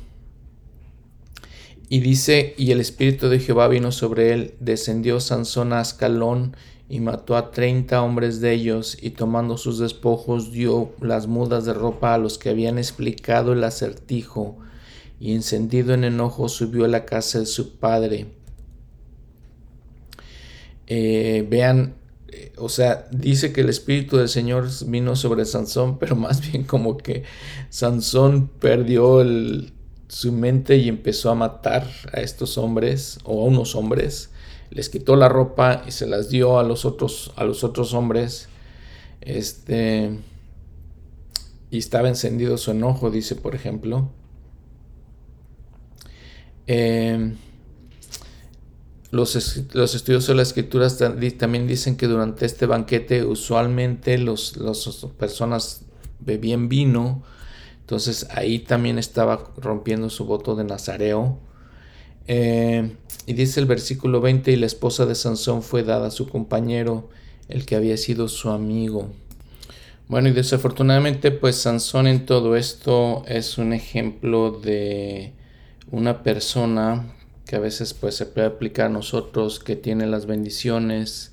y dice, y el Espíritu de Jehová vino sobre él, descendió Sansón a Ascalón y mató a treinta hombres de ellos, y tomando sus despojos dio las mudas de ropa a los que habían explicado el acertijo, y encendido en enojo subió a la casa de su padre. Eh, vean, eh, o sea, dice que el Espíritu del Señor vino sobre Sansón, pero más bien como que Sansón perdió su mente y empezó a matar a estos hombres o a unos hombres. Les quitó la ropa y se las dio a los otros, a los otros hombres. Este. Y estaba encendido su enojo, dice, por ejemplo. Em, los, los, estudios de las escrituras también dicen que durante este banquete usualmente las personas bebían vino entonces ahí también estaba rompiendo su voto de Nazareo. Eh, y dice el versículo 20, y la esposa de Sansón fue dada a su compañero, el que había sido su amigo. Bueno, y desafortunadamente, pues Sansón en todo esto es un ejemplo de una persona que a veces pues se puede aplicar a nosotros, que tiene las bendiciones,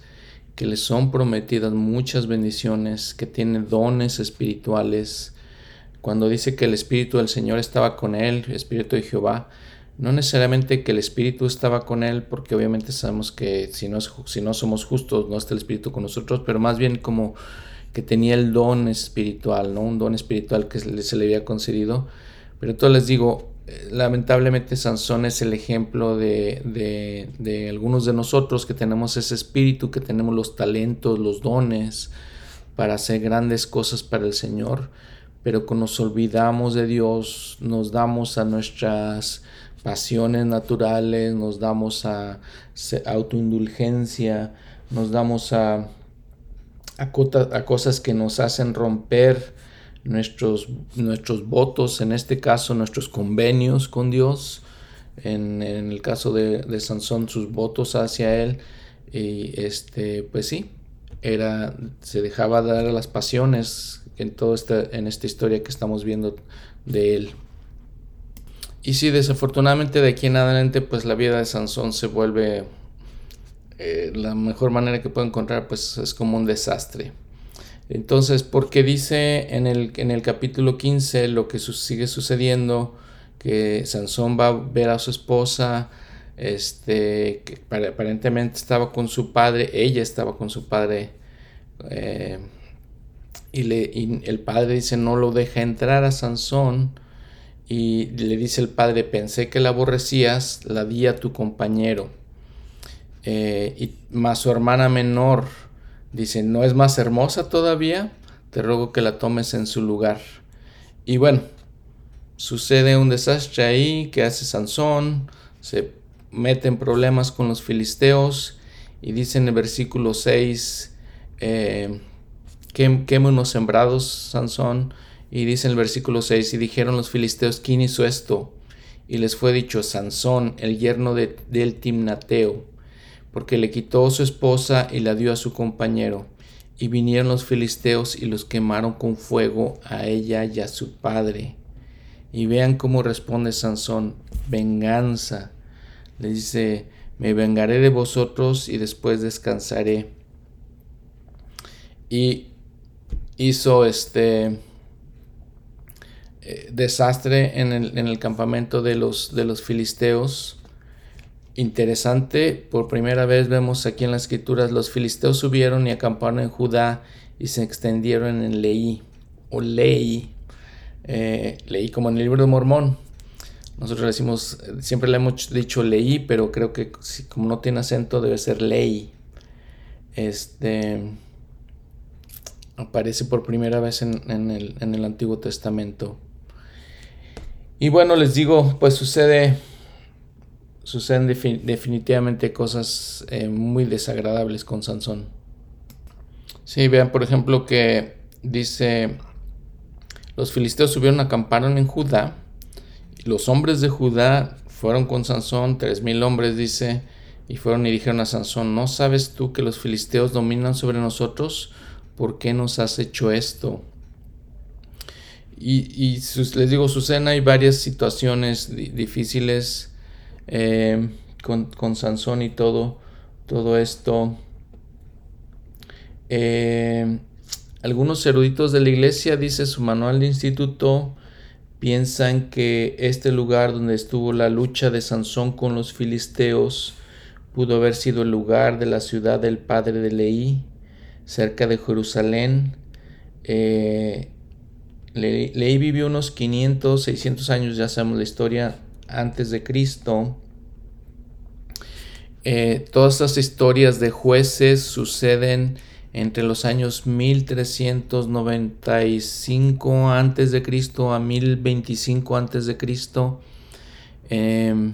que le son prometidas muchas bendiciones, que tiene dones espirituales, cuando dice que el Espíritu del Señor estaba con él, el Espíritu de Jehová, no necesariamente que el Espíritu estaba con él, porque obviamente sabemos que si no, si no somos justos no está el Espíritu con nosotros, pero más bien como que tenía el don espiritual, ¿no? Un don espiritual que se le había concedido. Pero entonces les digo, eh, lamentablemente Sansón es el ejemplo de, de, de, algunos de nosotros que tenemos ese espíritu, que tenemos los talentos, los dones para hacer grandes cosas para el Señor pero cuando nos olvidamos de Dios, nos damos a nuestras pasiones naturales, nos damos a autoindulgencia, nos damos a, a, cosas que nos hacen romper nuestros, nuestros votos, en este caso nuestros convenios con Dios, en, en el caso de, de, Sansón sus votos hacia Él, y este, pues sí, era, se dejaba dar a las pasiones en toda esta, en esta historia que estamos viendo de él. Y sí, desafortunadamente de aquí en adelante, pues la vida de Sansón se vuelve eh, la mejor manera que puedo encontrar, pues es como un desastre. Entonces, porque dice en el, en el capítulo 15 lo que sigue sucediendo, que Sansón va a ver a su esposa, este, que aparentemente estaba con su padre, ella estaba con su padre, eh, y, le, el padre dice, no lo deja entrar a Sansón. Y le dice el padre, pensé que la aborrecías, la di a tu compañero. Eh, y más su hermana menor dice, ¿no es más hermosa todavía? Te ruego que la tomes en su lugar. Y bueno, sucede un desastre ahí que hace Sansón, se mete en problemas con los filisteos y dice en el versículo 6, queme unos sembrados, Sansón. Y dice en el versículo 6, y dijeron los filisteos, ¿quién hizo esto? Y les fue dicho, Sansón, el yerno de, del Timnateo. porque le quitó su esposa y la dio a su compañero. Y vinieron los filisteos y los quemaron con fuego a ella y a su padre. Y vean cómo responde Sansón, venganza. Le dice, me vengaré de vosotros y después descansaré. Y hizo este eh, desastre en el, en el, campamento de los, de los filisteos. Interesante, por primera vez vemos aquí en las escrituras, los filisteos subieron y acamparon en Judá y se extendieron en Leí, o Leí, eh, leí como en el libro de Mormón. Nosotros decimos, siempre le hemos dicho leí, pero creo que como no tiene acento debe ser ley. Este aparece por primera vez en, el, en el Antiguo Testamento. Y bueno, les digo, pues sucede suceden definitivamente cosas eh, muy desagradables con Sansón. Sí, vean por ejemplo que dice, los filisteos subieron, acamparon en Judá, y los hombres de Judá fueron con Sansón, tres mil hombres dice, y fueron y dijeron a Sansón, ¿no sabes tú que los filisteos dominan sobre nosotros? ¿Por qué nos has hecho esto? Y, les digo, suceden, hay varias situaciones difíciles eh, con, con, Sansón y todo, todo esto. Eh, algunos eruditos de la iglesia, dice su manual de instituto, piensan que este lugar donde estuvo la lucha de Sansón con los filisteos pudo haber sido el lugar de la ciudad del padre de Leí, cerca de Jerusalén. Eh, Leí vivió unos 500, 600 años, ya sabemos la historia, antes de Cristo. Eh, todas estas historias de jueces suceden entre los años 1395 antes de Cristo a 1025 antes de Cristo. Em,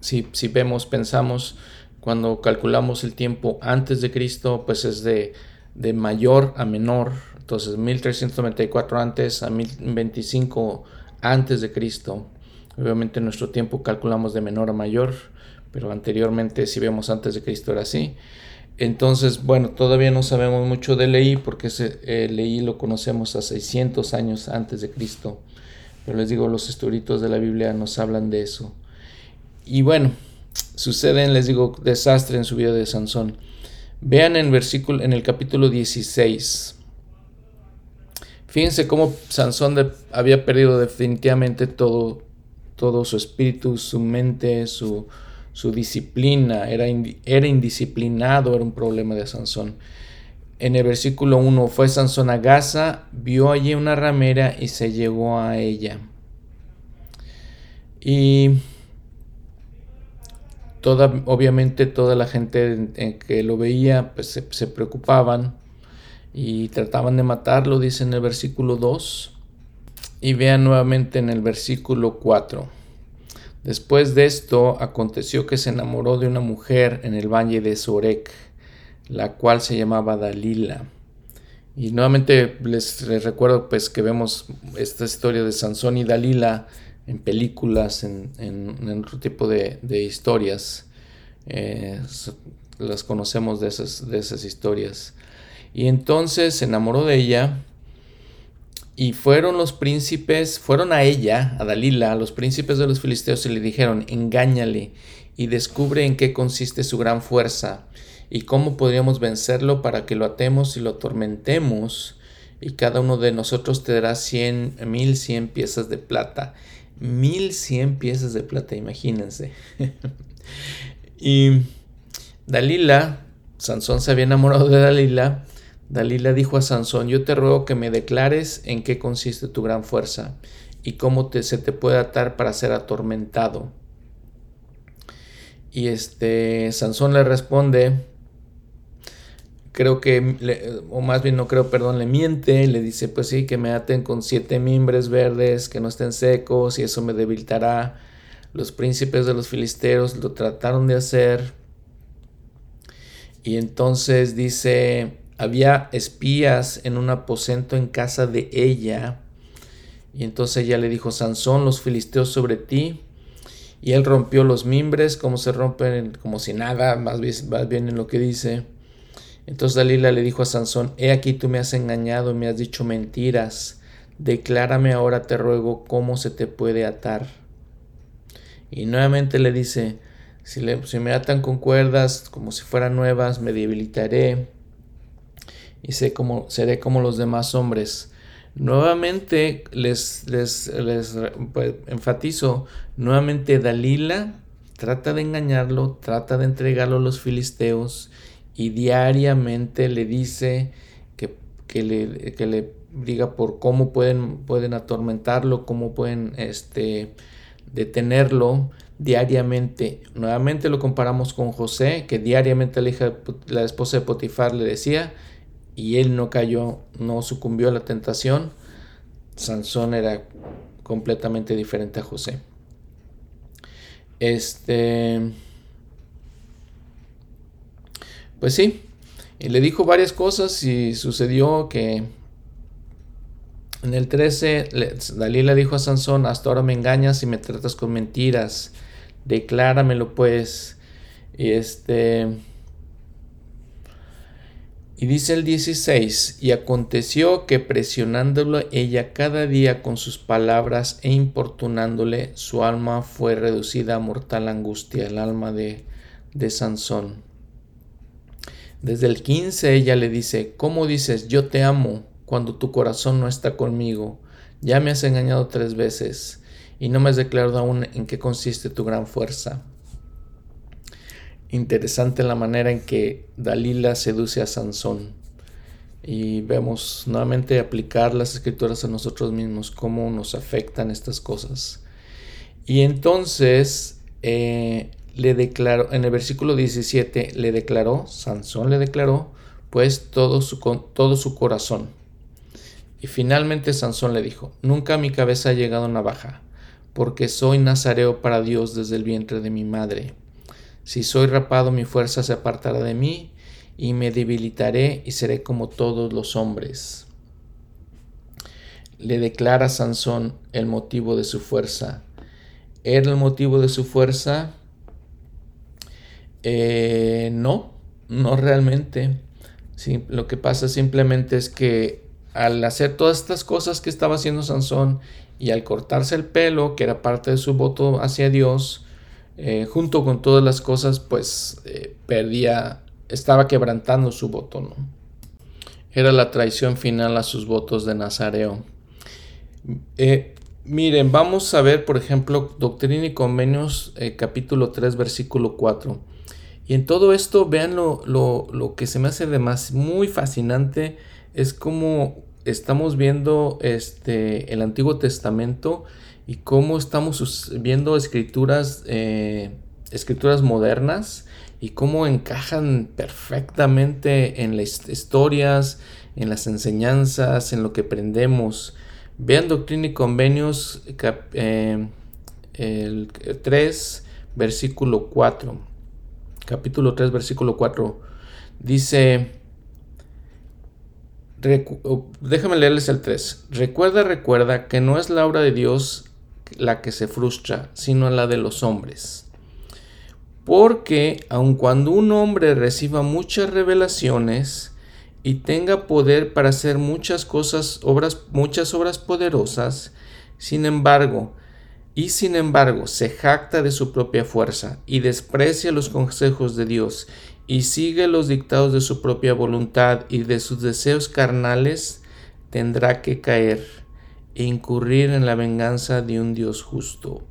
si, si, vemos, pensamos, cuando calculamos el tiempo antes de Cristo, pues es de, de mayor a menor. Entonces 1394 antes a 1025 antes de Cristo. Obviamente nuestro tiempo calculamos de menor a mayor, pero anteriormente si vemos antes de Cristo era así. Entonces, bueno, todavía no sabemos mucho de Leí porque ese, eh, Leí lo conocemos a 600 años antes de Cristo. Pero les digo, los estudios de la Biblia nos hablan de eso. Y bueno, suceden, les digo, desastre en su vida de Sansón. Vean en, versículo, en el capítulo 16. Fíjense cómo Sansón había perdido definitivamente todo, todo su espíritu, su mente, su, su disciplina, era, era indisciplinado, era un problema de Sansón. En el versículo 1 fue Sansón a Gaza, vio allí una ramera y se llegó a ella. Y toda, obviamente toda la gente que lo veía pues se, se preocupaban y trataban de matarlo, dice en el versículo 2. Y vean nuevamente en el versículo 4. Después de esto aconteció que se enamoró de una mujer en el valle de Sorek, la cual se llamaba Dalila. Y nuevamente les, recuerdo pues que vemos esta historia de Sansón y Dalila en películas, en, otro tipo de, historias. Eh, las conocemos de esas, de esas historias. Y entonces se enamoró de ella y fueron los príncipes, fueron a ella, a Dalila, los príncipes de los filisteos y le dijeron, engáñale y descubre en qué consiste su gran fuerza y cómo podríamos vencerlo para que lo atemos y lo atormentemos y cada uno de nosotros te dará cien, mil cien piezas de plata. Mil cien piezas de plata, imagínense. y Dalila, Sansón se había enamorado de Dalila Dalila dijo a Sansón, yo te ruego que me declares en qué consiste tu gran fuerza y cómo te, se te puede atar para ser atormentado. Y este Sansón le responde, creo que, o más bien no creo, perdón, le miente, le dice, pues sí, que me aten con siete mimbres verdes, que no estén secos y eso me debilitará. Los príncipes de los filisteos lo trataron de hacer. Y entonces dice, había espías en un aposento en casa de ella. Y entonces ella le dijo, Sansón, los filisteos sobre ti. Y él rompió los mimbres, como se rompen, como si nada, más bien, más bien en lo que dice. Entonces Dalila le dijo a Sansón, he aquí tú me has engañado me has dicho mentiras. Declárame ahora, te ruego, cómo se te puede atar. Y nuevamente le dice, si, me atan con cuerdas como si fueran nuevas, me debilitaré y sé como, seré como los demás hombres. Nuevamente les, les, pues, enfatizo, nuevamente Dalila trata de engañarlo, trata de entregarlo a los filisteos y diariamente le dice que, que, le, que le, diga por cómo pueden, pueden atormentarlo, cómo pueden este, detenerlo diariamente. Nuevamente lo comparamos con José, que diariamente la, la esposa de Potifar le decía, y él no cayó, no sucumbió a la tentación. Sansón era completamente diferente a José. Este. Pues sí, y le dijo varias cosas y sucedió que en el 13 Dalila dijo a Sansón, hasta ahora me engañas y me tratas con mentiras decláramelo pues. Y este... Y dice el 16, y aconteció que presionándolo ella cada día con sus palabras e importunándole, su alma fue reducida a mortal angustia, el alma de, de Sansón. Desde el 15 ella le dice, ¿cómo dices yo te amo cuando tu corazón no está conmigo? Ya me has engañado tres veces y no me has declarado aún en qué consiste tu gran fuerza. Interesante la manera en que Dalila seduce a Sansón. Y vemos nuevamente aplicar las escrituras a nosotros mismos, cómo nos afectan estas cosas. Y entonces eh, le declaró, en el versículo 17, le declaró, Sansón le declaró, pues todo su, todo su corazón. Y finalmente Sansón le dijo, nunca a mi cabeza ha llegado navaja porque soy nazareo para Dios desde el vientre de mi madre. Si soy rapado, mi fuerza se apartará de mí, y me debilitaré y seré como todos los hombres. Le declara Sansón el motivo de su fuerza. ¿Era el motivo de su fuerza? Eh, no, no realmente. Lo que pasa simplemente es que al hacer todas estas cosas que estaba haciendo Sansón y al cortarse el pelo, que era parte de su voto hacia Dios, eh, junto con todas las cosas, pues eh, perdía, estaba quebrantando su voto, ¿no? Era la traición final a sus votos de Nazareo. Eh, miren, vamos a ver, por ejemplo, Doctrina y Convenios, capítulo 3, versículo 4. Y en todo esto, vean lo, lo que se me hace de más muy fascinante, es como estamos viendo este, el Antiguo Testamento y cómo estamos viendo escrituras, eh, escrituras modernas y cómo encajan perfectamente en las historias, en las enseñanzas, en lo que aprendemos. Vean Doctrina y Convenios, eh, el 3, versículo 4. Capítulo 3, versículo 4. Dice, déjame leerles el 3. Recuerda, recuerda que no es la obra de Dios la que se frustra, sino la de los hombres. Porque aun cuando un hombre reciba muchas revelaciones y tenga poder para hacer muchas cosas, obras, muchas obras poderosas, sin embargo, y sin embargo se jacta de su propia fuerza y desprecia los consejos de Dios y sigue los dictados de su propia voluntad y de sus deseos carnales, tendrá que caer incurrir en la venganza de un Dios justo.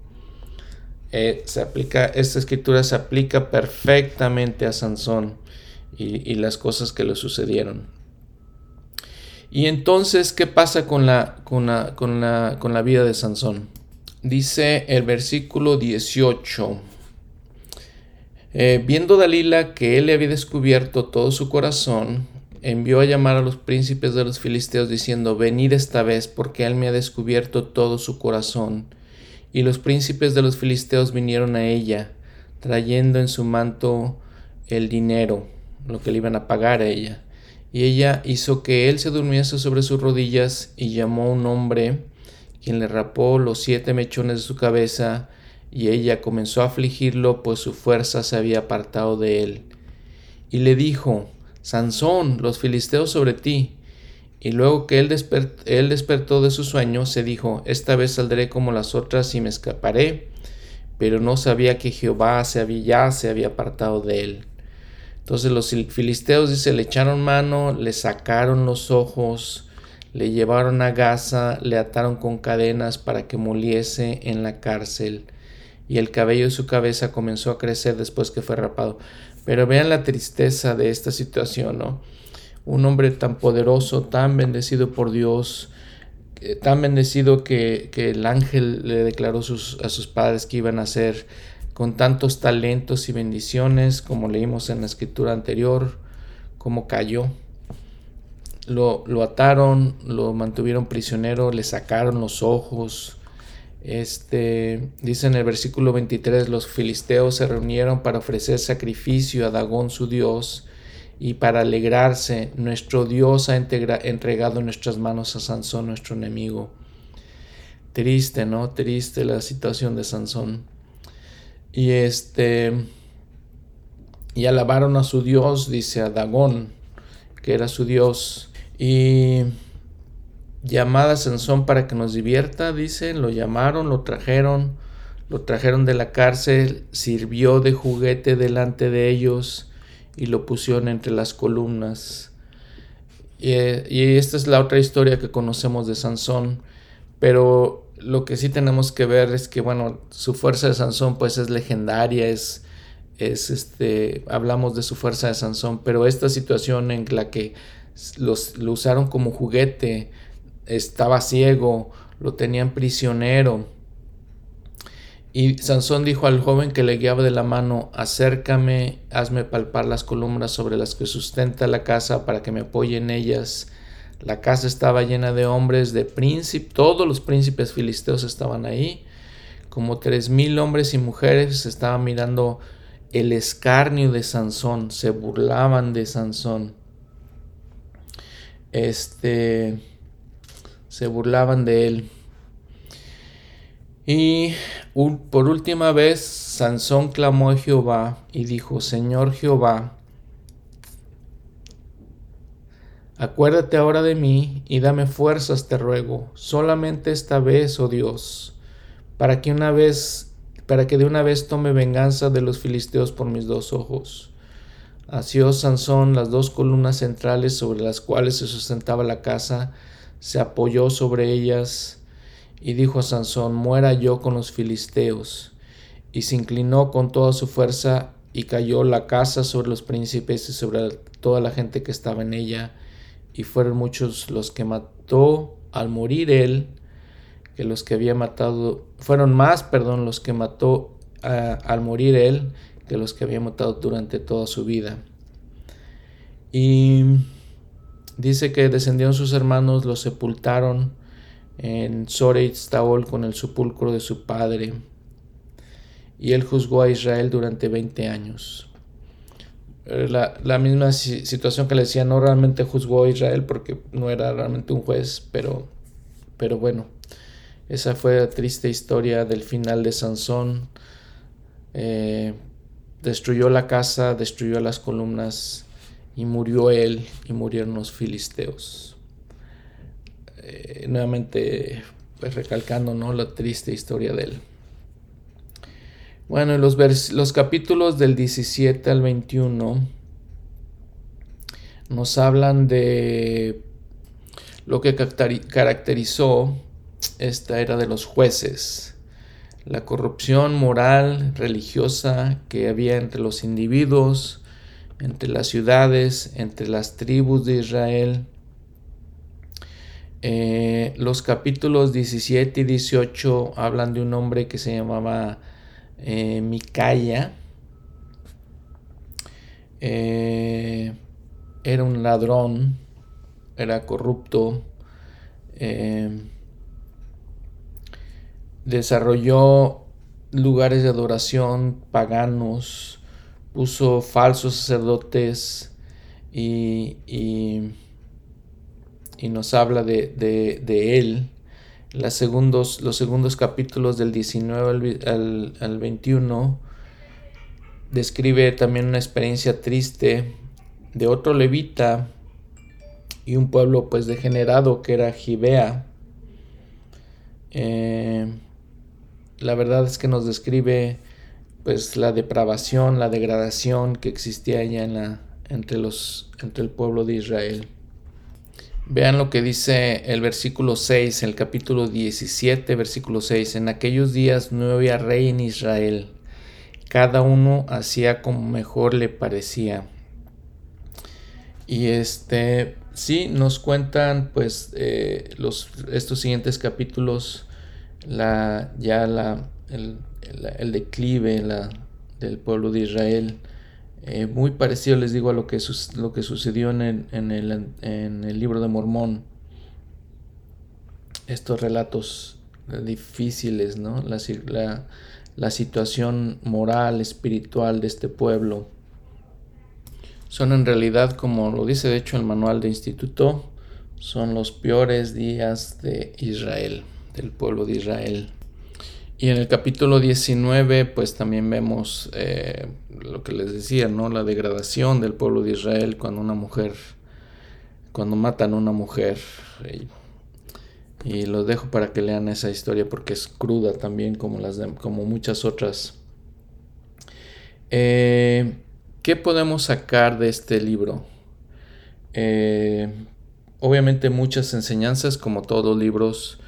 Eh, se aplica, esta escritura se aplica perfectamente a Sansón y, las cosas que le sucedieron. Y entonces, ¿qué pasa con la, con la, con la, con la vida de Sansón? Dice el versículo 18. Eh, viendo Dalila que él le había descubierto todo su corazón, envió a llamar a los príncipes de los filisteos diciendo, venid esta vez porque él me ha descubierto todo su corazón. Y los príncipes de los filisteos vinieron a ella, trayendo en su manto el dinero, lo que le iban a pagar a ella. Y ella hizo que él se durmiese sobre sus rodillas y llamó a un hombre, quien le rapó los siete mechones de su cabeza y ella comenzó a afligirlo, pues su fuerza se había apartado de él. Y le dijo, Sansón, los filisteos sobre ti. Y luego que él, despertó de su sueño, se dijo, esta vez saldré como las otras y me escaparé. Pero no sabía que Jehová se había, ya se había apartado de él. Entonces los filisteos, dice, le echaron mano, le sacaron los ojos, le llevaron a Gaza, le ataron con cadenas para que moliese en la cárcel y el cabello de su cabeza comenzó a crecer después que fue rapado. Pero vean la tristeza de esta situación, ¿no? Un hombre tan poderoso, tan bendecido por Dios, eh, tan bendecido que, el ángel le declaró a sus padres que iban a ser con tantos talentos y bendiciones, como leímos en la escritura anterior, como cayó. Lo, lo ataron, lo mantuvieron prisionero, le sacaron los ojos, este, dice en el versículo 23, los filisteos se reunieron para ofrecer sacrificio a Dagón su Dios y para alegrarse, nuestro Dios ha entregado en nuestras manos a Sansón, nuestro enemigo. Triste, ¿no? Triste la situación de Sansón. Y este, y alabaron a su Dios, dice a Dagón, que era su Dios. Y llamada Sansón para que nos divierta, dice, lo llamaron, lo trajeron, lo trajeron de la cárcel, sirvió de juguete delante de ellos y lo pusieron entre las columnas. Y, esta es la otra historia que conocemos de Sansón, pero lo que sí tenemos que ver es que, bueno, su fuerza de Sansón pues es legendaria, es, es este, hablamos de su fuerza de Sansón, pero esta situación en la que los, lo usaron como juguete, estaba ciego, lo tenían prisionero. Y Sansón dijo al joven que le guiaba de la mano, acércame, hazme palpar las columnas sobre las que sustenta la casa para que me apoye en ellas. La casa estaba llena de hombres, de príncipes, todos los príncipes filisteos estaban ahí. Como tres mil hombres y mujeres estaban mirando el escarnio de Sansón, se burlaban de Sansón. Este se burlaban de él. Y por última vez Sansón clamó a Jehová y dijo, Señor Jehová, acuérdate ahora de mí y dame fuerzas, te ruego, solamente esta vez, oh Dios, para que una vez, para que de una vez tome venganza de los filisteos por mis dos ojos. Asió Sansón las dos columnas centrales sobre las cuales se sustentaba la casa, se apoyó sobre ellas y dijo a Sansón, muera yo con los filisteos. Y se inclinó con toda su fuerza y cayó la casa sobre los príncipes y sobre toda la gente que estaba en ella. Y fueron muchos los que mató al morir él, que los que había matado, fueron más, perdón, los que mató al morir él, que los que había matado durante toda su vida. Y Dice que descendieron sus hermanos, los sepultaron en Soreit Taol con el sepulcro de su padre. Y él juzgó a Israel durante 20 años. Eh, la, misma situación que le decía, no realmente juzgó a Israel porque no era realmente un juez, pero, pero bueno, esa fue la triste historia del final de Sansón. Eh, destruyó la casa, destruyó las columnas y murió él y murieron los filisteos. Eh, nuevamente, pues recalcando ¿no? la triste historia de él. Bueno, los, los capítulos del 17 al 21 nos hablan de lo que caracterizó esta era de los jueces, la corrupción moral, religiosa que había entre los individuos, entre las ciudades, entre las tribus de Israel. Eh, los capítulos 17 y 18 hablan de un hombre que se llamaba eh. Eh, era un ladrón, era corrupto. desarrolló lugares de adoración paganos puso falsos sacerdotes y, y, nos habla de, de, él. las segundos, los segundos capítulos del 19 al, al 21 describe también una experiencia triste de otro levita y un pueblo pues degenerado que era Gibea. Eh, la verdad es que nos describe pues la depravación, la degradación que existía allá en la, entre, los, entre el pueblo de Israel. Vean lo que dice el versículo 6, el capítulo 17, versículo 6. En aquellos días no había rey en Israel. Cada uno hacía como mejor le parecía. Y este, sí, nos cuentan pues eh, los, estos siguientes capítulos, la, ya la, el, declive la, del pueblo de Israel. Eh, muy parecido, les digo, a lo que, lo que sucedió en el, en, el, en el libro de Mormón. Estos relatos difíciles, ¿no? La, la, la situación moral, espiritual de este pueblo son en realidad, como lo dice de hecho el manual de instituto, son los peores días de Israel, del pueblo de Israel. Y en el capítulo 19, pues también vemos eh, lo que les decía, ¿no? La degradación del pueblo de Israel cuando una mujer, cuando matan a una mujer. Y, y los dejo para que lean esa historia porque es cruda también como, las como muchas otras. Eh, ¿Qué podemos sacar de este libro? Eh, obviamente muchas enseñanzas, como todos los libros.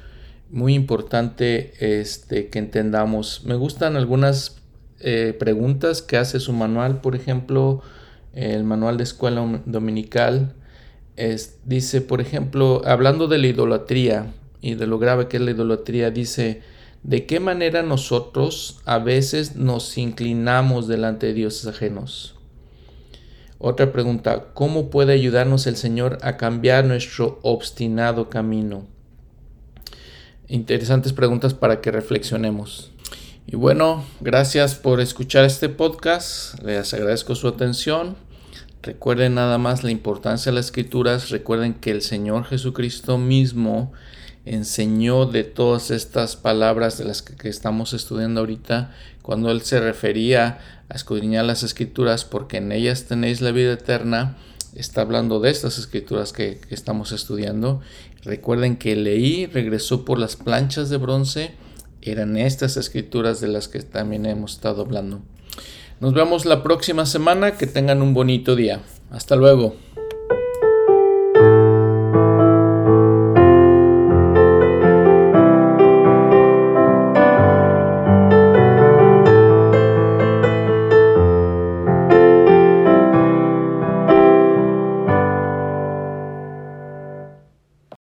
Muy importante este, que entendamos. Me gustan algunas eh, preguntas que hace su manual, por ejemplo, el manual de escuela dominical. dice, por ejemplo, hablando de la idolatría y de lo grave que es la idolatría, dice, ¿de qué manera nosotros a veces nos inclinamos delante de dioses ajenos? Otra pregunta, ¿cómo puede ayudarnos el Señor a cambiar nuestro obstinado camino? Interesantes preguntas para que reflexionemos. Y bueno, gracias por escuchar este podcast. Les agradezco su atención. Recuerden nada más la importancia de las escrituras. Recuerden que el Señor Jesucristo mismo enseñó de todas estas palabras de las que, estamos estudiando ahorita, cuando él se refería a escudriñar las escrituras porque en ellas tenéis la vida eterna, está hablando de estas escrituras que, que estamos estudiando. Recuerden que leí, regresó por las planchas de bronce, eran estas escrituras de las que también hemos estado hablando. Nos vemos la próxima semana, que tengan un bonito día. Hasta luego.